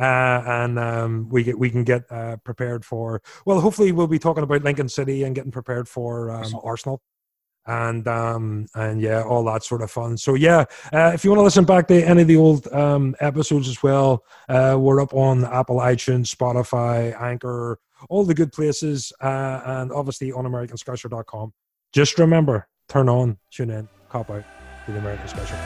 uh, and um, we get we can get uh, prepared for. Well, hopefully, we'll be talking about Lincoln City and getting prepared for um, Arsenal. And um, and yeah, all that sort of fun. So yeah, uh, if you want to listen back to any of the old um, episodes as well, uh, we're up on Apple, iTunes, Spotify, Anchor, all the good places, uh, and obviously on AmericanScouser.com. Just remember, turn on, tune in, cop out to the American Special.